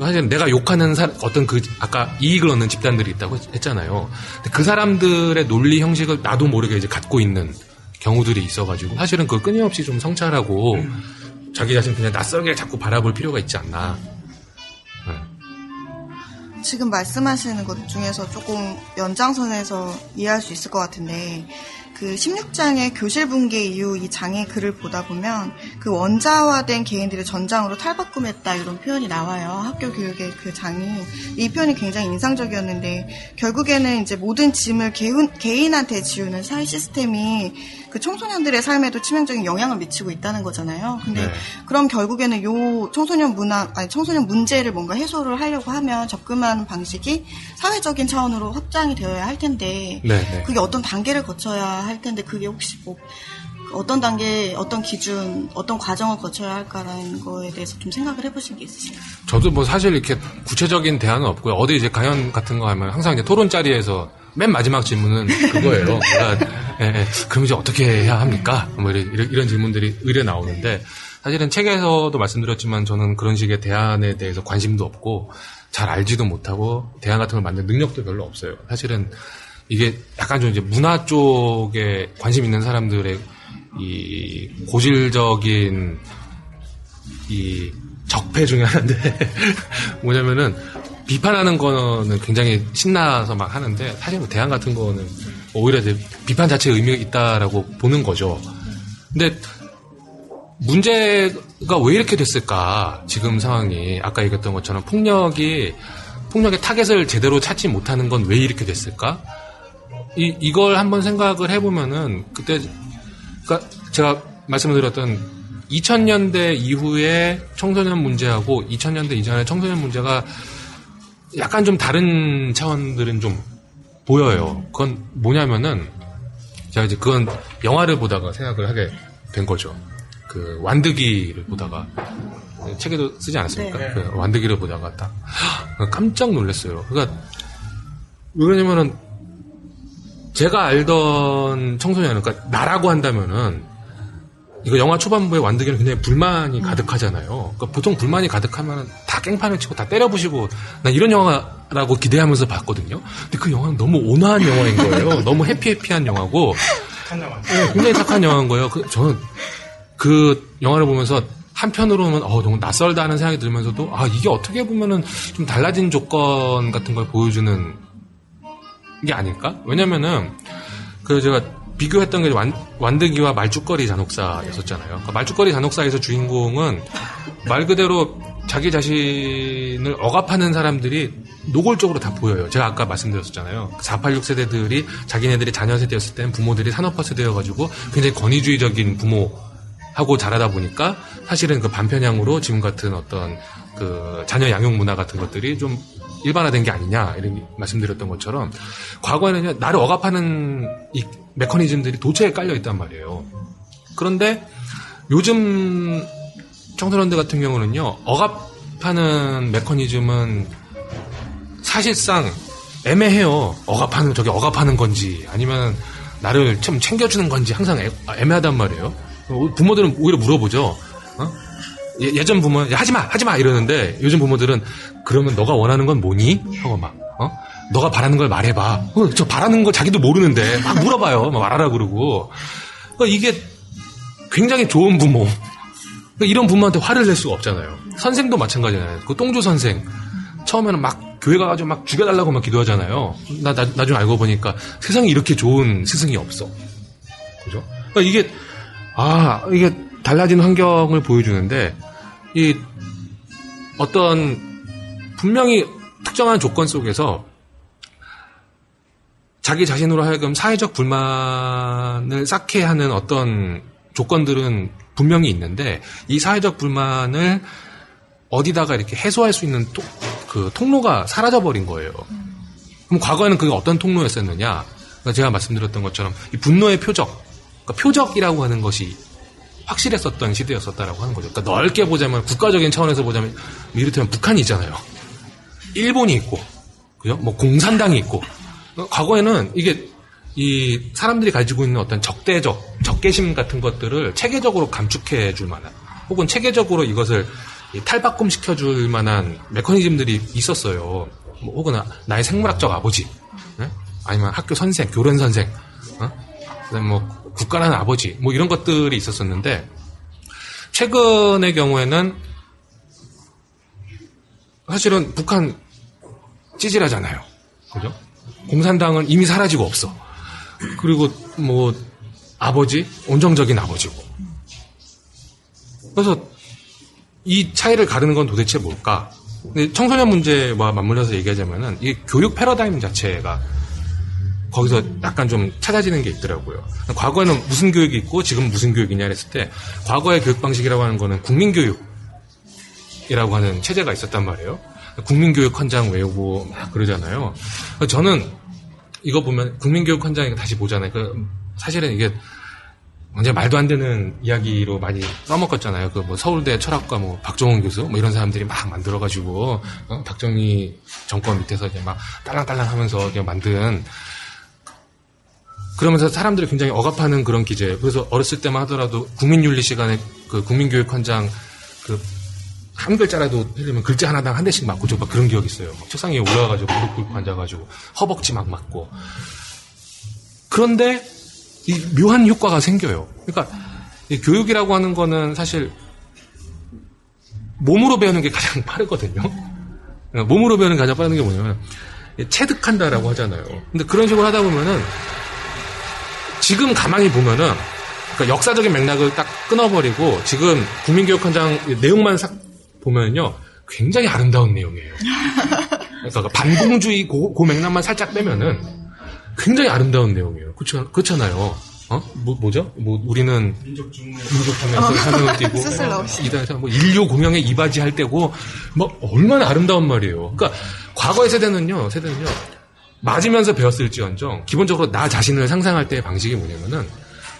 사실 내가 욕하는 사- 어떤 그 아까 이익을 얻는 집단들이 있다고 했- 했잖아요. 그 사람들의 논리 형식을 나도 모르게 이제 갖고 있는 경우들이 있어가지고 사실은 그걸 끊임없이 좀 성찰하고 자기 자신 그냥 낯설게 자꾸 바라볼 필요가 있지 않나. 지금 말씀하시는 것 중에서 조금 연장선에서 이해할 수 있을 것 같은데 그 16장의 교실 붕괴 이후 이 장의 글을 보다 보면 그 원자화된 개인들을 전장으로 탈바꿈했다 이런 표현이 나와요. 학교 교육의 그 장이 이 표현이 굉장히 인상적이었는데 결국에는 이제 모든 짐을 개인, 개인한테 지우는 사회 시스템이 그 청소년들의 삶에도 치명적인 영향을 미치고 있다는 거잖아요. 근데 네. 그럼 결국에는 요 청소년 문화 아니 청소년 문제를 뭔가 해소를 하려고 하면 접근하는 방식이 사회적인 차원으로 확장이 되어야 할 텐데 네, 네. 그게 어떤 단계를 거쳐야 할 텐데 그게 혹시 뭐 어떤 단계, 어떤 기준, 어떤 과정을 거쳐야 할까라는 거에 대해서 좀 생각을 해보신 게 있으신가요? 저도 뭐 사실 이렇게 구체적인 대안은 없고요. 어디 이제 강연 같은 거 하면 항상 이제 토론 자리에서 맨 마지막 질문은 그거예요. 그러니까 예, 예. 그럼 이제 어떻게 해야 합니까? 뭐 이런, 이런- 질문들이 의뢰 나오는데 사실은 책에서도 말씀드렸지만 저는 그런 식의 대안에 대해서 관심도 없고 잘 알지도 못하고 대안 같은 걸 만들 능력도 별로 없어요. 사실은 이게 약간 좀 이제 문화 쪽에 관심 있는 사람들의 이 고질적인 이 적폐 중에 하나인데 뭐냐면은 비판하는 거는 굉장히 신나서 막 하는데 사실 뭐 대안 같은 거는 오히려 이제 비판 자체에 의미가 있다라고 보는 거죠. 근데 문제가 왜 이렇게 됐을까? 지금 상황이 아까 얘기했던 것처럼 폭력이 폭력의 타겟을 제대로 찾지 못하는 건 왜 이렇게 됐을까? 이 이걸 한번 생각을 해보면은 그때 그러니까 제가 말씀드렸던 2000년대 이후에 청소년 문제하고 2000년대 이전의 청소년 문제가 약간 좀 다른 차원들은 좀 보여요. 그건 뭐냐면은 제가 이제 그건 영화를 보다가 생각을 하게 된 거죠. 그 완득이를 보다가 책에도 쓰지 않았습니까? 네. 그 완득이를 보다가 딱 깜짝 놀랐어요. 그러니까 왜 그러냐면은 제가 알던 청소년은 그러니까 나라고 한다면은 이거 영화 초반부에 완득이는 굉장히 불만이 가득하잖아요. 그러니까 보통 불만이 가득하면 다 깽판을 치고 다 때려 부시고 나 이런 영화라고 기대하면서 봤거든요. 근데 그 영화는 너무 온화한 영화인 거예요. 너무 해피해피한 영화고 착한 영화. 네, 굉장히 착한 영화인 거예요. 그, 저는 그 영화를 보면서 한편으로는 어, 너무 낯설다 하는 생각이 들면서도 아 이게 어떻게 보면은 좀 달라진 조건 같은 걸 보여주는 게 아닐까? 왜냐면은 그 제가 비교했던 게 완, 완득이와 말죽거리 잔혹사였었잖아요. 그러니까 말죽거리 잔혹사에서 주인공은 말 그대로 자기 자신을 억압하는 사람들이 노골적으로 다 보여요. 제가 아까 말씀드렸었잖아요. 486 세대들이 자기네들이 자녀 세대였을 때는 부모들이 산업화 세대여가지고 굉장히 권위주의적인 부모하고 자라다 보니까 사실은 그 반편향으로 지금 같은 어떤 그 자녀 양육 문화 같은 것들이 좀 일반화된 게 아니냐 이런 말씀드렸던 것처럼 과거에는 나를 억압하는 이 메커니즘들이 도처에 깔려 있단 말이에요. 그런데 요즘 청소년들 같은 경우는요 억압하는 메커니즘은 사실상 애매해요. 억압하는 저게 억압하는 건지 아니면 나를 좀 챙겨주는 건지 항상 애, 애매하단 말이에요. 부모들은 오히려 물어보죠. 어? 예- 예전 부모는 야, 하지마 하지마 이러는데 요즘 부모들은 그러면 너가 원하는 건 뭐니? 하고 막 어? 너가 바라는 걸 말해봐. 어, 저 바라는 거 자기도 모르는데 막 물어봐요. 막 말하라 그러고. 그러니까 이게 굉장히 좋은 부모. 그러니까 이런 부모한테 화를 낼 수가 없잖아요. 선생도 마찬가지잖아요. 그 똥조 선생 처음에는 막 교회 가가지고 막 죽여달라고 막 기도하잖아요. 나, 나 나중에 알고 보니까 세상에 이렇게 좋은 스승이 없어. 그죠? 그러니까 이게 아 이게 달라진 환경을 보여주는데 이 어떤 분명히 특정한 조건 속에서 자기 자신으로 하여금 사회적 불만을 쌓게 하는 어떤 조건들은 분명히 있는데 이 사회적 불만을 어디다가 이렇게 해소할 수 있는 통, 그 통로가 사라져 버린 거예요. 그럼 과거에는 그게 어떤 통로였었느냐? 그러니까 제가 말씀드렸던 것처럼 이 분노의 표적, 그러니까 표적이라고 하는 것이 확실했었던 시대였었다라고 하는 거죠. 그러니까 넓게 보자면 국가적인 차원에서 보자면 이를테면 북한이 있잖아요. 일본이 있고, 그죠? 뭐 공산당이 있고. 어, 과거에는 이게 이 사람들이 가지고 있는 어떤 적대적 적개심 같은 것들을 체계적으로 감축해 줄 만한 혹은 체계적으로 이것을 이 탈바꿈 시켜 줄 만한 메커니즘들이 있었어요. 뭐 혹은 나- 나의 생물학적 아버지, 예? 아니면 학교 선생, 교련 선생, 어? 그다음 뭐 국가라는 아버지, 뭐 이런 것들이 있었었는데 최근의 경우에는 사실은 북한 찌질하잖아요. 그죠? 공산당은 이미 사라지고 없어. 그리고 뭐 아버지, 온정적인 아버지고. 그래서 이 차이를 가르는 건 도대체 뭘까? 청소년 문제와 맞물려서 얘기하자면은 이 교육 패러다임 자체가 거기서 약간 좀 찾아지는 게 있더라고요. 과거에는 무슨 교육이 있고 지금 무슨 교육이냐 했을 때 과거의 교육 방식이라고 하는 거는 국민교육이라고 하는 체제가 있었단 말이에요. 국민교육 헌장 외우고 막 그러잖아요. 저는 이거 보면 국민교육 헌장 다시 보잖아요. 그 사실은 이게 완전 말도 안 되는 이야기로 많이 써먹었잖아요. 그 뭐 서울대 철학과 뭐 박종원 교수 뭐 이런 사람들이 막 만들어가지고 어? 박정희 정권 밑에서 이제 막 딸랑딸랑 하면서 그냥 만든 그러면서 사람들이 굉장히 억압하는 그런 기재. 그래서 어렸을 때만 하더라도 국민윤리 시간에 그 국민교육 헌장 그 한 글자라도 틀리면 글자 하나당 한 대씩 맞고 저막 그런 기억이 있어요. 막 책상 위에 올라가지고 무릎 꿇고 앉아가지고 허벅지 막 맞고. 그런데 이 묘한 효과가 생겨요. 그러니까 이 교육이라고 하는 거는 사실 몸으로 배우는 게 가장 빠르거든요. 그러니까 몸으로 배우는 게 가장 빠른 게 뭐냐면 체득한다라고 하잖아요. 근데 그런 식으로 하다 보면은 지금 가만히 보면은 그러니까 역사적인 맥락을 딱 끊어버리고 지금 국민교육헌장 내용만 싹 보면요 굉장히 아름다운 내용이에요. 그러니까 반공주의 고, 그 맥락만 살짝 빼면은 굉장히 아름다운 내용이에요. 그렇죠, 그렇잖아요. 어? 뭐, 뭐죠? 뭐, 우리는 민족 중에서 사명을 없이. 이다에서 뭐 인류 공영에 이바지 할 때고, 뭐, 얼마나 아름다운 말이에요. 그러니까, 과거의 세대는요, 세대는요, 맞으면서 배웠을지언정, 기본적으로 나 자신을 상상할 때의 방식이 뭐냐면은,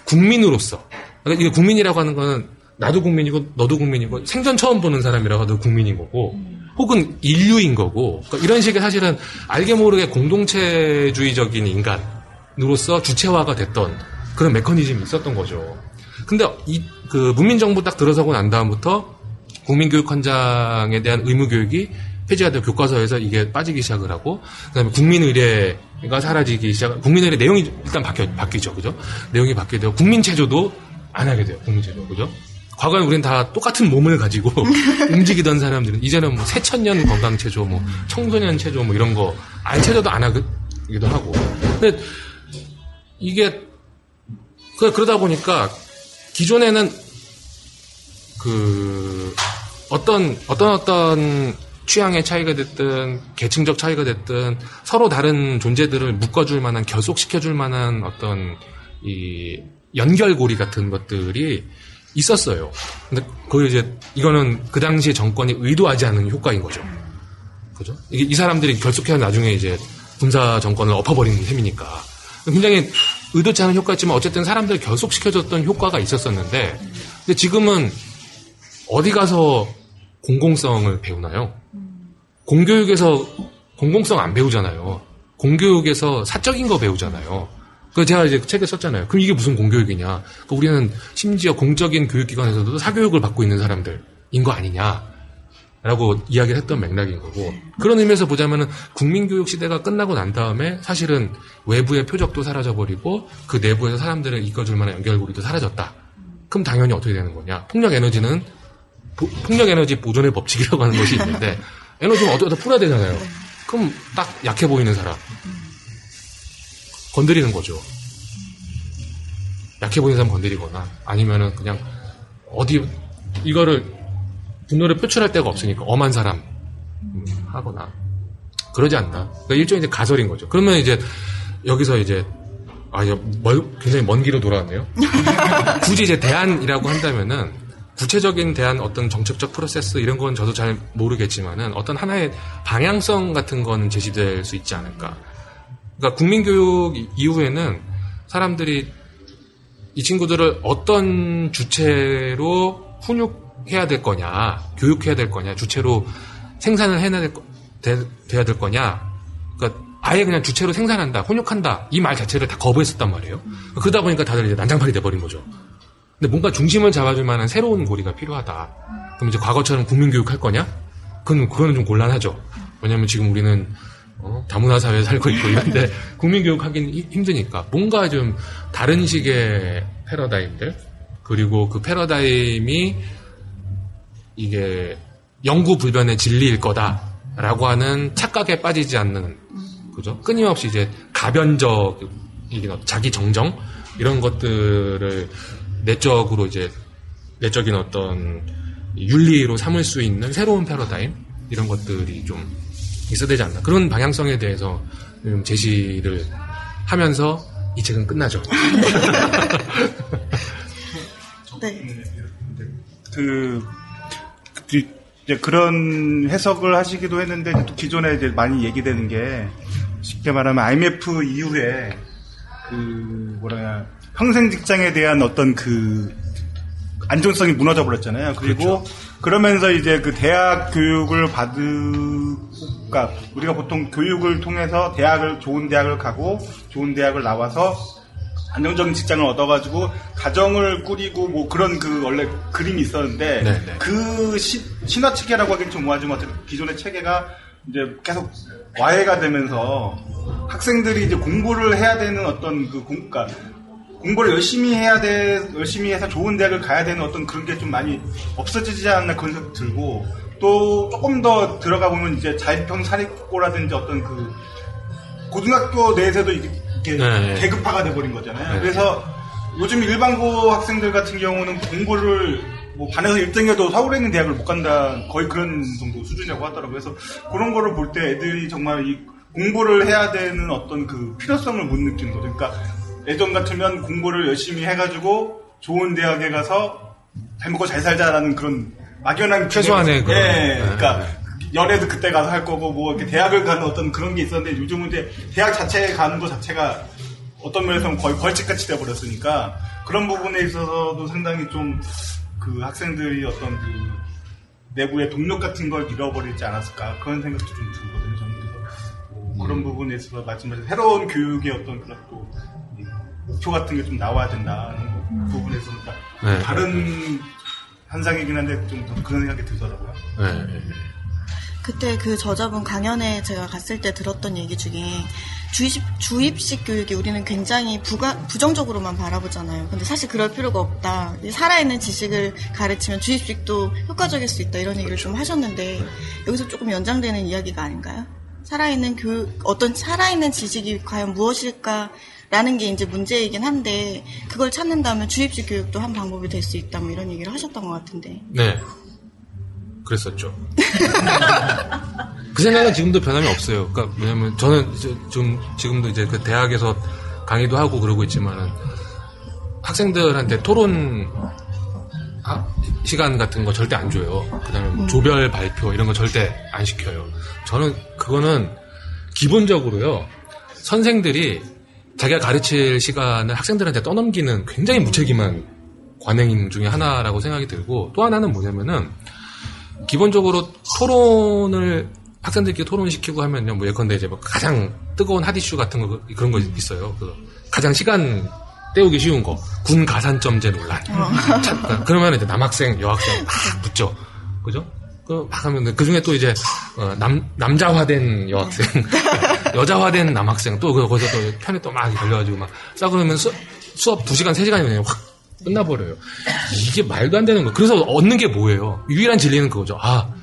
국민으로서, 그러니까 이게 국민이라고 하는 거는, 나도 국민이고, 너도 국민이고, 생전 처음 보는 사람이라고 해도 국민인 거고, 혹은 인류인 거고, 그러니까 이런 식의 사실은 알게 모르게 공동체주의적인 인간으로서 주체화가 됐던 그런 메커니즘이 있었던 거죠. 근데 이, 그, 문민정부 딱 들어서고 난 다음부터 국민교육헌장에 대한 의무교육이 폐지가 되고 교과서에서 이게 빠지기 시작을 하고, 그 다음에 국민의례가 사라지기 시작, 국민의례 내용이 일단 바뀌, 바뀌죠. 그죠? 내용이 바뀌게 되고, 국민체조도 안 하게 돼요. 국민체조. 그죠? 과거에 우리는 다 똑같은 몸을 가지고 움직이던 사람들은 이제는 뭐 새천년 건강체조, 뭐 청소년 체조 뭐 이런 거 아예 체조도 안 하기도 하고. 근데 이게 그 그러다 보니까 기존에는 그 어떤 어떤 어떤 취향의 차이가 됐든 계층적 차이가 됐든 서로 다른 존재들을 묶어줄 만한 결속시켜줄 만한 어떤 이 연결고리 같은 것들이 있었어요. 근데 그 이제 이거는 그 당시 정권이 의도하지 않은 효과인 거죠. 그죠? 이게 이 사람들이 결속해야 나중에 이제 군사 정권을 엎어버리는 셈이니까 굉장히 의도치 않은 효과였지만 어쨌든 사람들 결속시켜줬던 효과가 있었었는데 근데 지금은 어디 가서 공공성을 배우나요? 공교육에서 공공성 안 배우잖아요. 공교육에서 사적인 거 배우잖아요. 그 제가 이제 책에 썼잖아요. 그럼 이게 무슨 공교육이냐? 그 우리는 심지어 공적인 교육기관에서도 사교육을 받고 있는 사람들인 거 아니냐? 라고 이야기를 했던 맥락인 거고 그런 의미에서 보자면은 국민교육 시대가 끝나고 난 다음에 사실은 외부의 표적도 사라져버리고 그 내부에서 사람들을 이끌어줄 만한 연결고리도 사라졌다. 그럼 당연히 어떻게 되는 거냐? 폭력 에너지는 보- 폭력 에너지 보존의 법칙이라고 하는 것이 있는데 에너지는 어디다 풀어야 되잖아요. 그럼 딱 약해 보이는 사람 건드리는 거죠. 약해 보이는 사람 건드리거나 아니면은 그냥 어디 이거를 분노를 표출할 데가 없으니까 엄한 사람 음, 하거나 그러지 않나. 그러니까 일종의 이제 가설인 거죠. 그러면 이제 여기서 이제 아, 이제 멀, 굉장히 먼 길로 돌아왔네요. 굳이 이제 대안이라고 한다면은 구체적인 대안 어떤 정책적 프로세스 이런 건 저도 잘 모르겠지만은 어떤 하나의 방향성 같은 건 제시될 수 있지 않을까. 그러니까 국민교육 이후에는 사람들이 이 친구들을 어떤 주체로 훈육해야 될 거냐, 교육해야 될 거냐, 주체로 생산을 해야 될, 거- 돼- 돼야 될 거냐. 그러니까 아예 그냥 주체로 생산한다, 훈육한다 이 말 자체를 다 거부했었단 말이에요. 그러다 보니까 다들 이제 난장판이 돼버린 거죠. 근데 뭔가 중심을 잡아줄 만한 새로운 고리가 필요하다. 그럼 이제 과거처럼 국민교육 할 거냐? 그건 그거는 좀 곤란하죠. 왜냐면 지금 우리는 어, 다문화 사회에 살고 있고 이런데 국민교육 히- 힘드니까 뭔가 좀 다른 식의 패러다임들 그리고 그 패러다임이 이게 영구 불변의 진리일 거다라고 하는 착각에 빠지지 않는 그죠? 끊임없이 이제 가변적이긴 어- 자기 정정 이런 것들을 내적으로 이제 내적인 어떤 윤리로 삼을 수 있는 새로운 패러다임 이런 것들이 좀 있어야 되지 않나 그런 방향성에 대해서 좀 제시를 하면서 이 책은 끝나죠. 네. 그, 그, 이제 그런 해석을 하시기도 했는데, 또 기존에 이제 많이 얘기되는 게, 쉽게 말하면 IMF 이후에, 그, 뭐라, 평생 직장에 대한 어떤 그, 안정성이 무너져 버렸잖아요. 그리고 그러면서 이제 그 대학 교육을 받으, 그러니까 우리가 보통 교육을 통해서 대학을, 좋은 대학을 가고, 좋은 대학을 나와서 안정적인 직장을 얻어가지고 가정을 꾸리고 뭐 그런 그 원래 그림이 있었는데 네, 네. 그 시- 신화 체계라고 하기는 좀 뭐하지만 어쨌든 기존의 체계가 이제 계속 와해가 되면서 학생들이 이제 공부를 해야 되는 어떤 그 공, 그러니까 공부를 열심히 해야 돼, 열심히 해서 좋은 대학을 가야 되는 어떤 그런 게 좀 많이 없어지지 않나 그런 생각 들고 또 조금 더 들어가 보면 이제 자립형 사립고라든지 어떤 그 고등학교 내에서도 이게 이렇게 네. 계급화가 돼버린 거잖아요. 네. 그래서 요즘 일반고 학생들 같은 경우는 공부를 뭐 반에서 1등해도 서울에 있는 대학을 못 간다 거의 그런 정도 수준이라고 하더라고요. 그래서 그런 거를 볼 때 애들이 정말 이 공부를 해야 되는 어떤 그 필요성을 못 느끼는 거죠. 그러니까 예전 같으면 공부를 열심히 해가지고 좋은 대학에 가서 잘 먹고 잘 살자라는 그런 막연한 최소한의 그런- 예, 네. 그러니까 연애도 그때 가서 할 거고 뭐 이렇게 대학을 가는 어떤 그런 게 있었는데 요즘은 이제 대학 자체에 가는 것 자체가 어떤 면에서는 거의 벌칙같이 돼버렸으니까 그런 부분에 있어서도 상당히 좀 그 학생들이 어떤 그 내부의 동력 같은 걸 잃어버리지 않았을까 그런 생각도 좀 들거든요. 저는 그래서 뭐 그런 부분에 있어서 마지막에 새로운 교육의 어떤 그런 또이 목표 같은 게 좀 나와야 된다는 부분에 있어서 그러니까 네. 다른 현상이긴 한데 좀더 그런 생각이 들더라고요. 네, 네, 네. 그때 그 저자분 강연에 제가 갔을 때 들었던 얘기 중에 주입식, 주입식 교육이 우리는 굉장히 부가, 부정적으로만 바라보잖아요. 근데 사실 그럴 필요가 없다. 이 살아있는 지식을 가르치면 주입식도 효과적일 수 있다. 이런 얘기를 좀 하셨는데 여기서 조금 연장되는 이야기가 아닌가요? 살아있는 교육, 어떤 살아있는 지식이 과연 무엇일까? 라는 게 이제 문제이긴 한데 그걸 찾는다면 주입식 교육도 한 방법이 될 수 있다 뭐 이런 얘기를 하셨던 것 같은데 네. 그랬었죠. 그 생각은 지금도 변함이 없어요. 그러니까 왜냐면 저는 좀 지금도 이제 그 대학에서 강의도 하고 그러고 있지만은 학생들한테 토론 하- 시간 같은 거 절대 안 줘요. 그다음에 뭐 조별 발표 이런 거 절대 안 시켜요. 저는 그거는 기본적으로요. 선생들이 자기가 가르칠 시간을 학생들한테 떠넘기는 굉장히 무책임한 관행 중에 하나라고 생각이 들고 또 하나는 뭐냐면은 기본적으로 토론을 학생들끼리 토론시키고 하면요, 뭐 예컨대 이제 뭐 가장 뜨거운 핫 이슈 같은 거 그런 거 있어요. 그 가장 시간 때우기 쉬운 거 군 가산점제 논란. 자, 그러면 이제 남학생, 여학생 막 붙죠, 그죠? 그 막 하면 그 중에 또 이제 어, 남 남자화된 여학생, 여자화된 남학생 또 그- 거기서 또 편에 또 막 걸려가지고 막 싸우면 수, 수업 2 시간 3 시간이면 확 끝나버려요. 이게 말도 안 되는 거. 그래서 얻는 게 뭐예요? 유일한 진리는 그거죠. 아,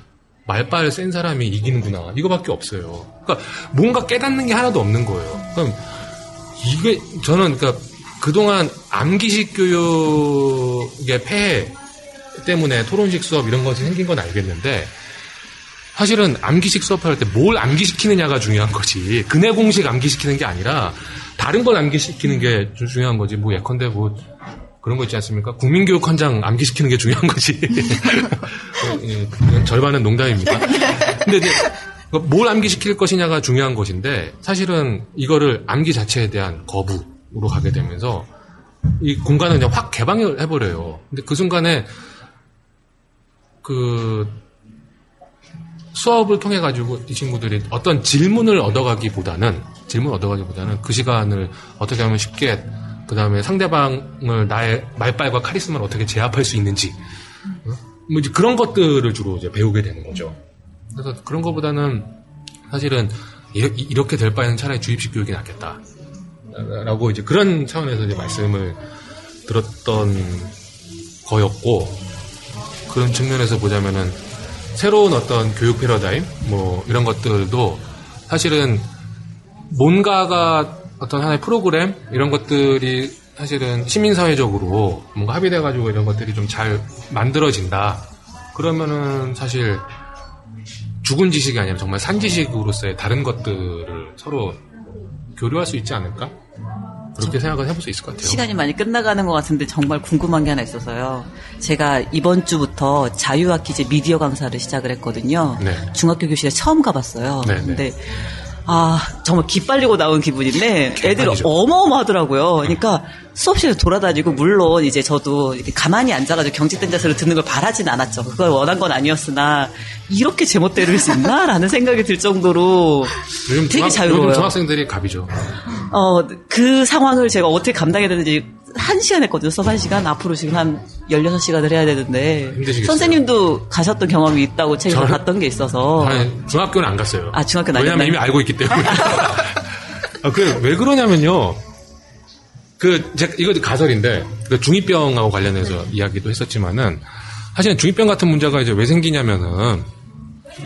말빨 센 사람이 이기는구나. 이거밖에 없어요. 그러니까 뭔가 깨닫는 게 하나도 없는 거예요. 그럼 이게 저는 그러니까 그동안 암기식 교육의 폐해 때문에 토론식 수업 이런 것이 생긴 건 알겠는데 사실은 암기식 수업할 때 뭘 암기시키느냐가 중요한 거지. 근해 공식 암기시키는 게 아니라 다른 걸 암기시키는 게좀 중요한 거지. 뭐 예컨대 뭐 그런 거 있지 않습니까? 국민교육 헌장 암기시키는 게 중요한 거지. 예, 절반은 농담입니다. 근데 이제 뭘 암기시킬 것이냐가 중요한 것인데 사실은 이거를 암기 자체에 대한 거부로 가게 되면서 이 공간을 그냥 확 개방을 해버려요. 근데 그 순간에 그 수업을 통해 가지고 이 친구들이 어떤 질문을 얻어가기보다는 질문 을 얻어가기보다는 그 시간을 어떻게 하면 쉽게 그 다음에 상대방을 나의 말빨과 카리스마를 어떻게 제압할 수 있는지 어? 뭐 이제 그런 것들을 주로 이제 배우게 되는 거죠. 그래서 그런 것보다는 사실은 이렇게 될 바에는 차라리 주입식 교육이 낫겠다. 라고 이제 그런 차원에서 이제 말씀을 들었던 거였고 그런 측면에서 보자면은 새로운 어떤 교육 패러다임 뭐 이런 것들도 사실은 뭔가가 어떤 하나의 프로그램 이런 것들이 사실은 시민사회적으로 뭔가 합의돼 가지고 이런 것들이 좀 잘 만들어진다. 그러면은 사실 죽은 지식이 아니라 정말 산 지식으로서의 다른 것들을 서로 교류할 수 있지 않을까? 그렇게 생각을 해볼 수 있을 것 같아요. 시간이 많이 끝나가는 것 같은데 정말 궁금한 게 하나 있어서요. 제가 이번 주부터 자유학 기제 미디어 강사를 시작을 했거든요. 네. 중학교 교실에 처음 가봤어요. 네, 네. 근데 아 정말 기빨리고 나온 기분인데 애들이 개판이죠. 어마어마하더라고요. 그러니까 수업실에 돌아다니고 물론 이제 저도 가만히 앉아가지고 경직된 자세로 듣는 걸 바라진 않았죠. 그걸 원한 건 아니었으나 이렇게 제멋대로 수 있나라는 생각이 들 정도로 되게 중학, 자유로워요. 요즘 중학생들이 갑이죠. 어, 그 상황을 제가 어떻게 감당해야 되는지 한 시간 했거든요. 수업 한 시간. 앞으로 지금 한 16시간을 해야 되는데. 힘드시겠어요. 선생님도 가셨던 경험이 있다고 책에서 저는- 봤던 게 있어서. 아니, 중학교는 안 갔어요. 아, 중학교는 안 왜냐면? 이미 알고 있기 때문에. 아, 그, 왜 그러냐면요. 그, 제가, 이거 가설인데, 그 중이병하고 관련해서 이야기도 했었지만은, 사실은 중이병 같은 문제가 이제 왜 생기냐면은,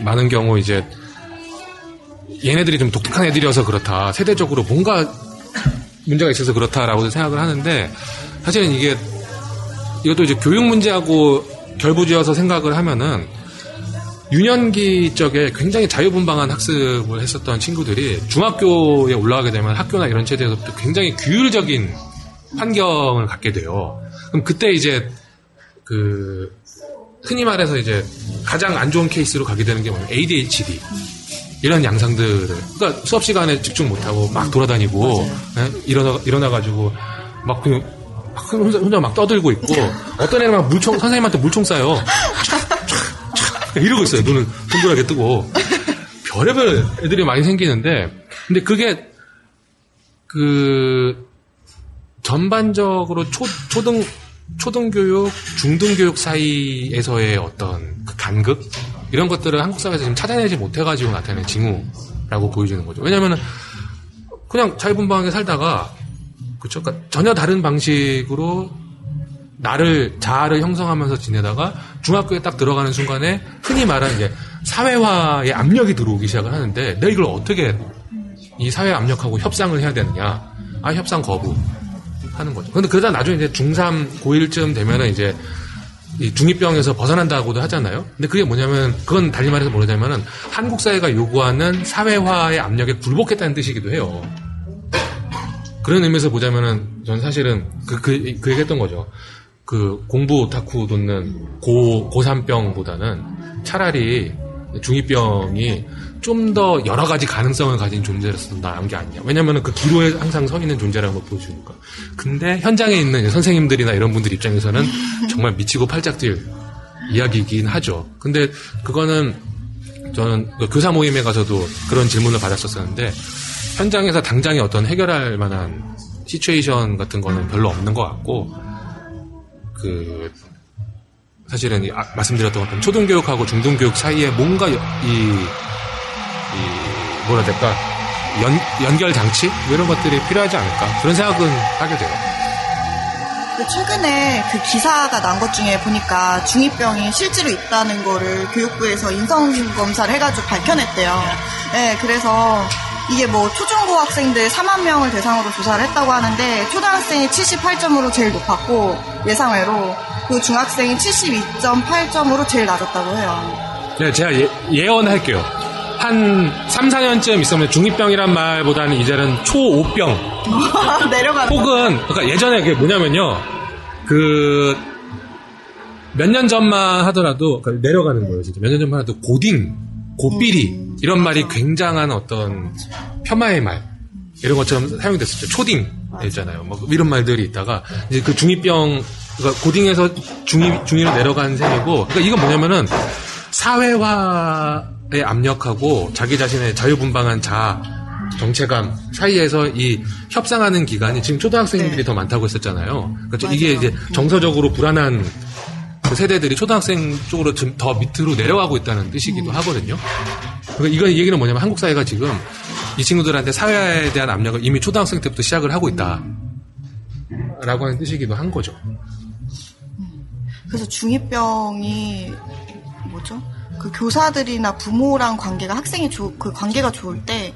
많은 경우 이제, 얘네들이 좀 독특한 애들이어서 그렇다. 세대적으로 뭔가 문제가 있어서 그렇다라고 생각을 하는데, 사실은 이게, 이것도 이제 교육 문제하고 결부지어서 생각을 하면은, 유년기 쪽에 굉장히 자유분방한 학습을 했었던 친구들이 중학교에 올라가게 되면 학교나 이런 체제에서부터 굉장히 규율적인 환경을 갖게 돼요. 그럼 그때 이제 그 흔히 말해서 이제 가장 안 좋은 케이스로 가게 되는 게 뭐냐면 ADHD 이런 양상들을 그러니까 수업 시간에 집중 못하고 막 돌아다니고 예? 일어나 일어나 가지고 막 그냥 막 혼자, 혼자 막 떠들고 있고 어떤 애는 막 물총 선생님한테 물총 쏴요. 이러고 있어요. 눈을 동그랗게 뜨고. 별의별 애들이 많이 생기는데, 근데 그게, 그, 전반적으로 초, 초등, 초등교육, 중등교육 사이에서의 어떤 그 간극? 이런 것들을 한국 사회에서 지금 찾아내지 못해가지고 나타낸 징후라고 보여지는 거죠. 왜냐면은, 그냥 자유분방하게 살다가, 그쵸? 그러니까 전혀 다른 방식으로 나를 자아를 형성하면서 지내다가 중학교에 딱 들어가는 순간에 흔히 말하는 이제 사회화의 압력이 들어오기 시작을 하는데 내가 이걸 어떻게 이 사회 압력하고 협상을 해야 되느냐 아 협상 거부 하는 거죠. 근데 그러다 나중에 이제 중3 고1쯤 되면은 이제 이 중이병에서 벗어난다고도 하잖아요. 근데 그게 뭐냐면 그건 달리 말해서 뭐냐면은 한국 사회가 요구하는 사회화의 압력에 굴복했다는 뜻이기도 해요. 그런 의미에서 보자면은 전 사실은 그, 그, 그 얘기했던 거죠. 그 공부 오타쿠 돋는 고, 고3병보다는 차라리 중2병이 좀 더 여러 가지 가능성을 가진 존재로서 나은 게 아니냐. 왜냐면은 그 기로에 항상 서 있는 존재라는 걸 보여주니까. 근데 현장에 있는 선생님들이나 이런 분들 입장에서는 정말 미치고 팔짝 뛸 이야기이긴 하죠. 근데 그거는 저는 그 교사 모임에 가서도 그런 질문을 받았었었는데 현장에서 당장에 어떤 해결할 만한 시츄에이션 같은 거는 별로 없는 것 같고 그 사실은 이 아- 말씀드렸던 것처럼 초등교육하고 중등교육 사이에 뭔가 이, 이 뭐라 될까 연, 연결 장치 뭐 이런 것들이 필요하지 않을까 그런 생각은 하게 돼요. 그 최근에 그 기사가 난 것 중에 보니까 중이병이 실제로 있다는 거를 교육부에서 인성검사를 해가지고 밝혀냈대요. 네, 그래서 이게 뭐 초중고 학생들 4만 명을 대상으로 조사를 했다고 하는데 초등학생이 78점으로 제일 높았고 예상외로 그 중학생이 72.8점으로 제일 낮았다고 해요. 네, 제가 예, 예언할게요. 한 3, 4년쯤 있으면 중2병이란 말보다는 이제는 초5병 내려가는 거. 혹은 그러니까 예전에 그게 뭐냐면요. 그 몇 년 전만 하더라도 그러니까 내려가는 거예요. 진짜 몇 년 전만 해도 고딩, 고삐리 이런 말이 굉장한 어떤 폄하의 말 이런 것처럼 사용됐었죠. 초딩 있잖아요. 뭐 이런 말들이 있다가 이제 그 중2병 그러니까 고딩에서 중2 중2로 내려간 셈이고 그러니까 이건 뭐냐면은 사회화의 압력하고 자기 자신의 자유분방한 자아 정체감 사이에서 이 협상하는 기간이 지금 초등학생들이 네. 더 많다고 했었잖아요. 그러니까 이게 이제 정서적으로 불안한 그 세대들이 초등학생 쪽으로 좀 더 밑으로 내려가고 있다는 뜻이기도 하거든요. 그러니까 이거 이 얘기는 뭐냐면 한국 사회가 지금 이 친구들한테 사회에 대한 압력을 이미 초등학생 때부터 시작을 하고 있다. 라고 하는 뜻이기도 한 거죠. 그래서 중2병이 뭐죠? 그 교사들이나 부모랑 관계가 학생이 좋, 그 관계가 좋을 때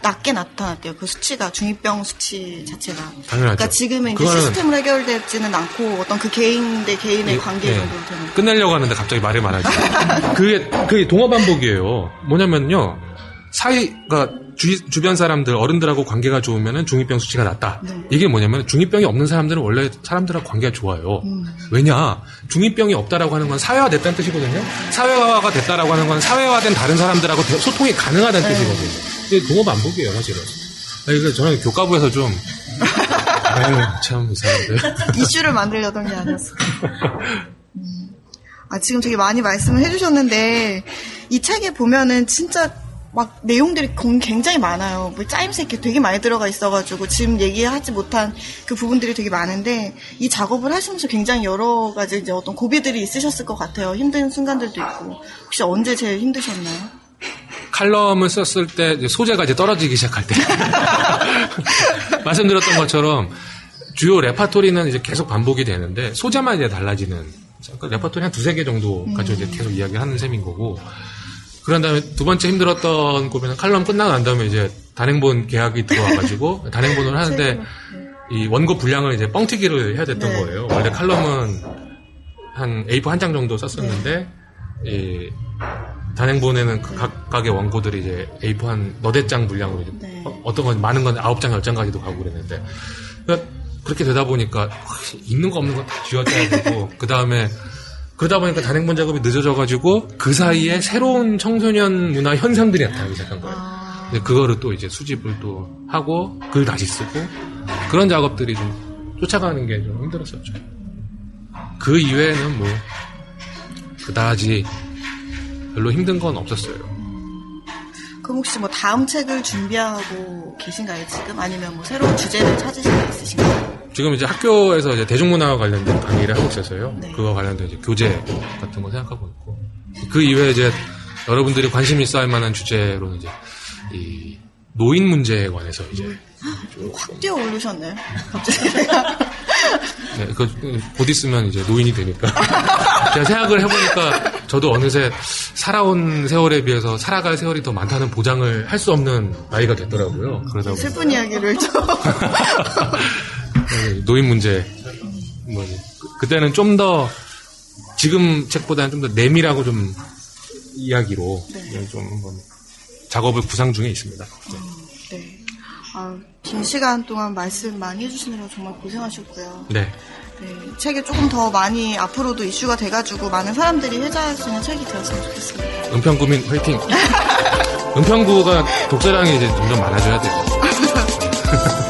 낮게 나타났대요. 그 수치가 중이병 수치 자체가. 당연하죠. 그러니까 지금은 이제 시스템으로 해결되지는 않고 어떤 그 개인 대 개인의 예, 관계 예. 정도로 되는. 끝내려고 하는데 갑자기 말이 많아지죠. 그게, 그게 동어 반복이에요. 뭐냐면요. 사이 가 주, 변 사람들, 어른들하고 관계가 좋으면 중이병 수치가 낮다. 네. 이게 뭐냐면 중이병이 없는 사람들은 원래 사람들하고 관계가 좋아요. 음. 왜냐? 중이병이 없다라고 하는 건 사회화됐다는 뜻이거든요. 사회화가 됐다라고 하는 건 사회화된 다른 사람들하고 대- 소통이 가능하다는 네. 뜻이거든요. 이게 동어 반복이에요, 사실은. 아니, 그 저는 교과부에서 좀 아유, 참, 이 사람들. 이슈를 만들려던 게 아니었어. 음. 아, 지금 되게 많이 말씀을 해주셨는데, 이 책에 보면은 진짜 막 내용들이 건- 굉장히 많아요. 뭐 짜임새 이렇게 되게 많이 들어가 있어가지고 지금 얘기하지 못한 그 부분들이 되게 많은데, 이 작업을 하시면서 굉장히 여러 가지 이제 어떤 고비들이 있으셨을 것 같아요. 힘든 순간들도 있고. 혹시 언제 제일 힘드셨나요? 칼럼을 썼을 때 소재가 이제 떨어지기 시작할 때 말씀드렸던 것처럼 주요 레파토리는 이제 계속 반복이 되는데 소재만 이제 달라지는 그 레파토리 한 두세 개 정도 가지고 이제 계속 이야기하는 셈인 거고 그런 다음에 두 번째 힘들었던 고비는 칼럼 끝나고 난 다음에 이제 단행본 계약이 들어와가지고 단행본을 하는데 이 원고 분량을 이제 뻥튀기를 해야 됐던 네. 거예요. 원래 칼럼은 한 A4 한 장 정도 썼었는데 이 단행본에는 그 각각의 원고들이 이제 A4 한 너댓 장 분량으로 이제 네. 어, 어떤 건 많은 건 9장, 10장까지도 가고 그랬는데 그러니까 그렇게 되다 보니까 있는 거 없는 거 다 쥐어짜야 되고 그 다음에 그러다 보니까 단행본 작업이 늦어져가지고 그 사이에 새로운 청소년 문화 현상들이 나타나기 시작한 거예요. 근데 그거를 또 이제 수집을 또 하고 글 다시 쓰고 그런 작업들이 좀 쫓아가는 게 좀 힘들었었죠. 그 이외에는 뭐 그다지 별로 힘든 건 없었어요. 그럼 혹시 뭐 다음 책을 준비하고 계신가요, 지금? 아니면 뭐 새로운 주제를 찾으신 게 있으신가요? 지금 이제 학교에서 이제 대중문화와 관련된 강의를 하고 있어서요. 네. 그거 관련된 이제 교재 같은 거 생각하고 있고. 그 이외에 이제 여러분들이 관심 있어 할 만한 주제로는 이제 이 노인 문제에 관해서 이제 확 뛰어 오르셨네. 갑자기. 네, 그, 곧 있으면 이제 노인이 되니까. 제가 생각을 해보니까 저도 어느새 살아온 세월에 비해서 살아갈 세월이 더 많다는 보장을 할 수 없는 나이가 됐더라고요. 그러다 보니까. 슬픈 이야기를 좀. 네, 노인 문제. 뭐, 그- 그때는 좀 더, 지금 책보다는 좀 더 내밀하고 좀 이야기로 네. 좀 한번 작업을 구상 중에 있습니다. 네. 네. 아, 긴 시간 동안 말씀 많이 해주시느라 정말 고생하셨고요. 네. 네, 책이 조금 더 많이 앞으로도 이슈가 돼가지고 많은 사람들이 회자할 수 있는 책이 되었으면 좋겠습니다. 은평구민 화이팅! 은평구가 독서량이 이제 점점 많아져야 돼요.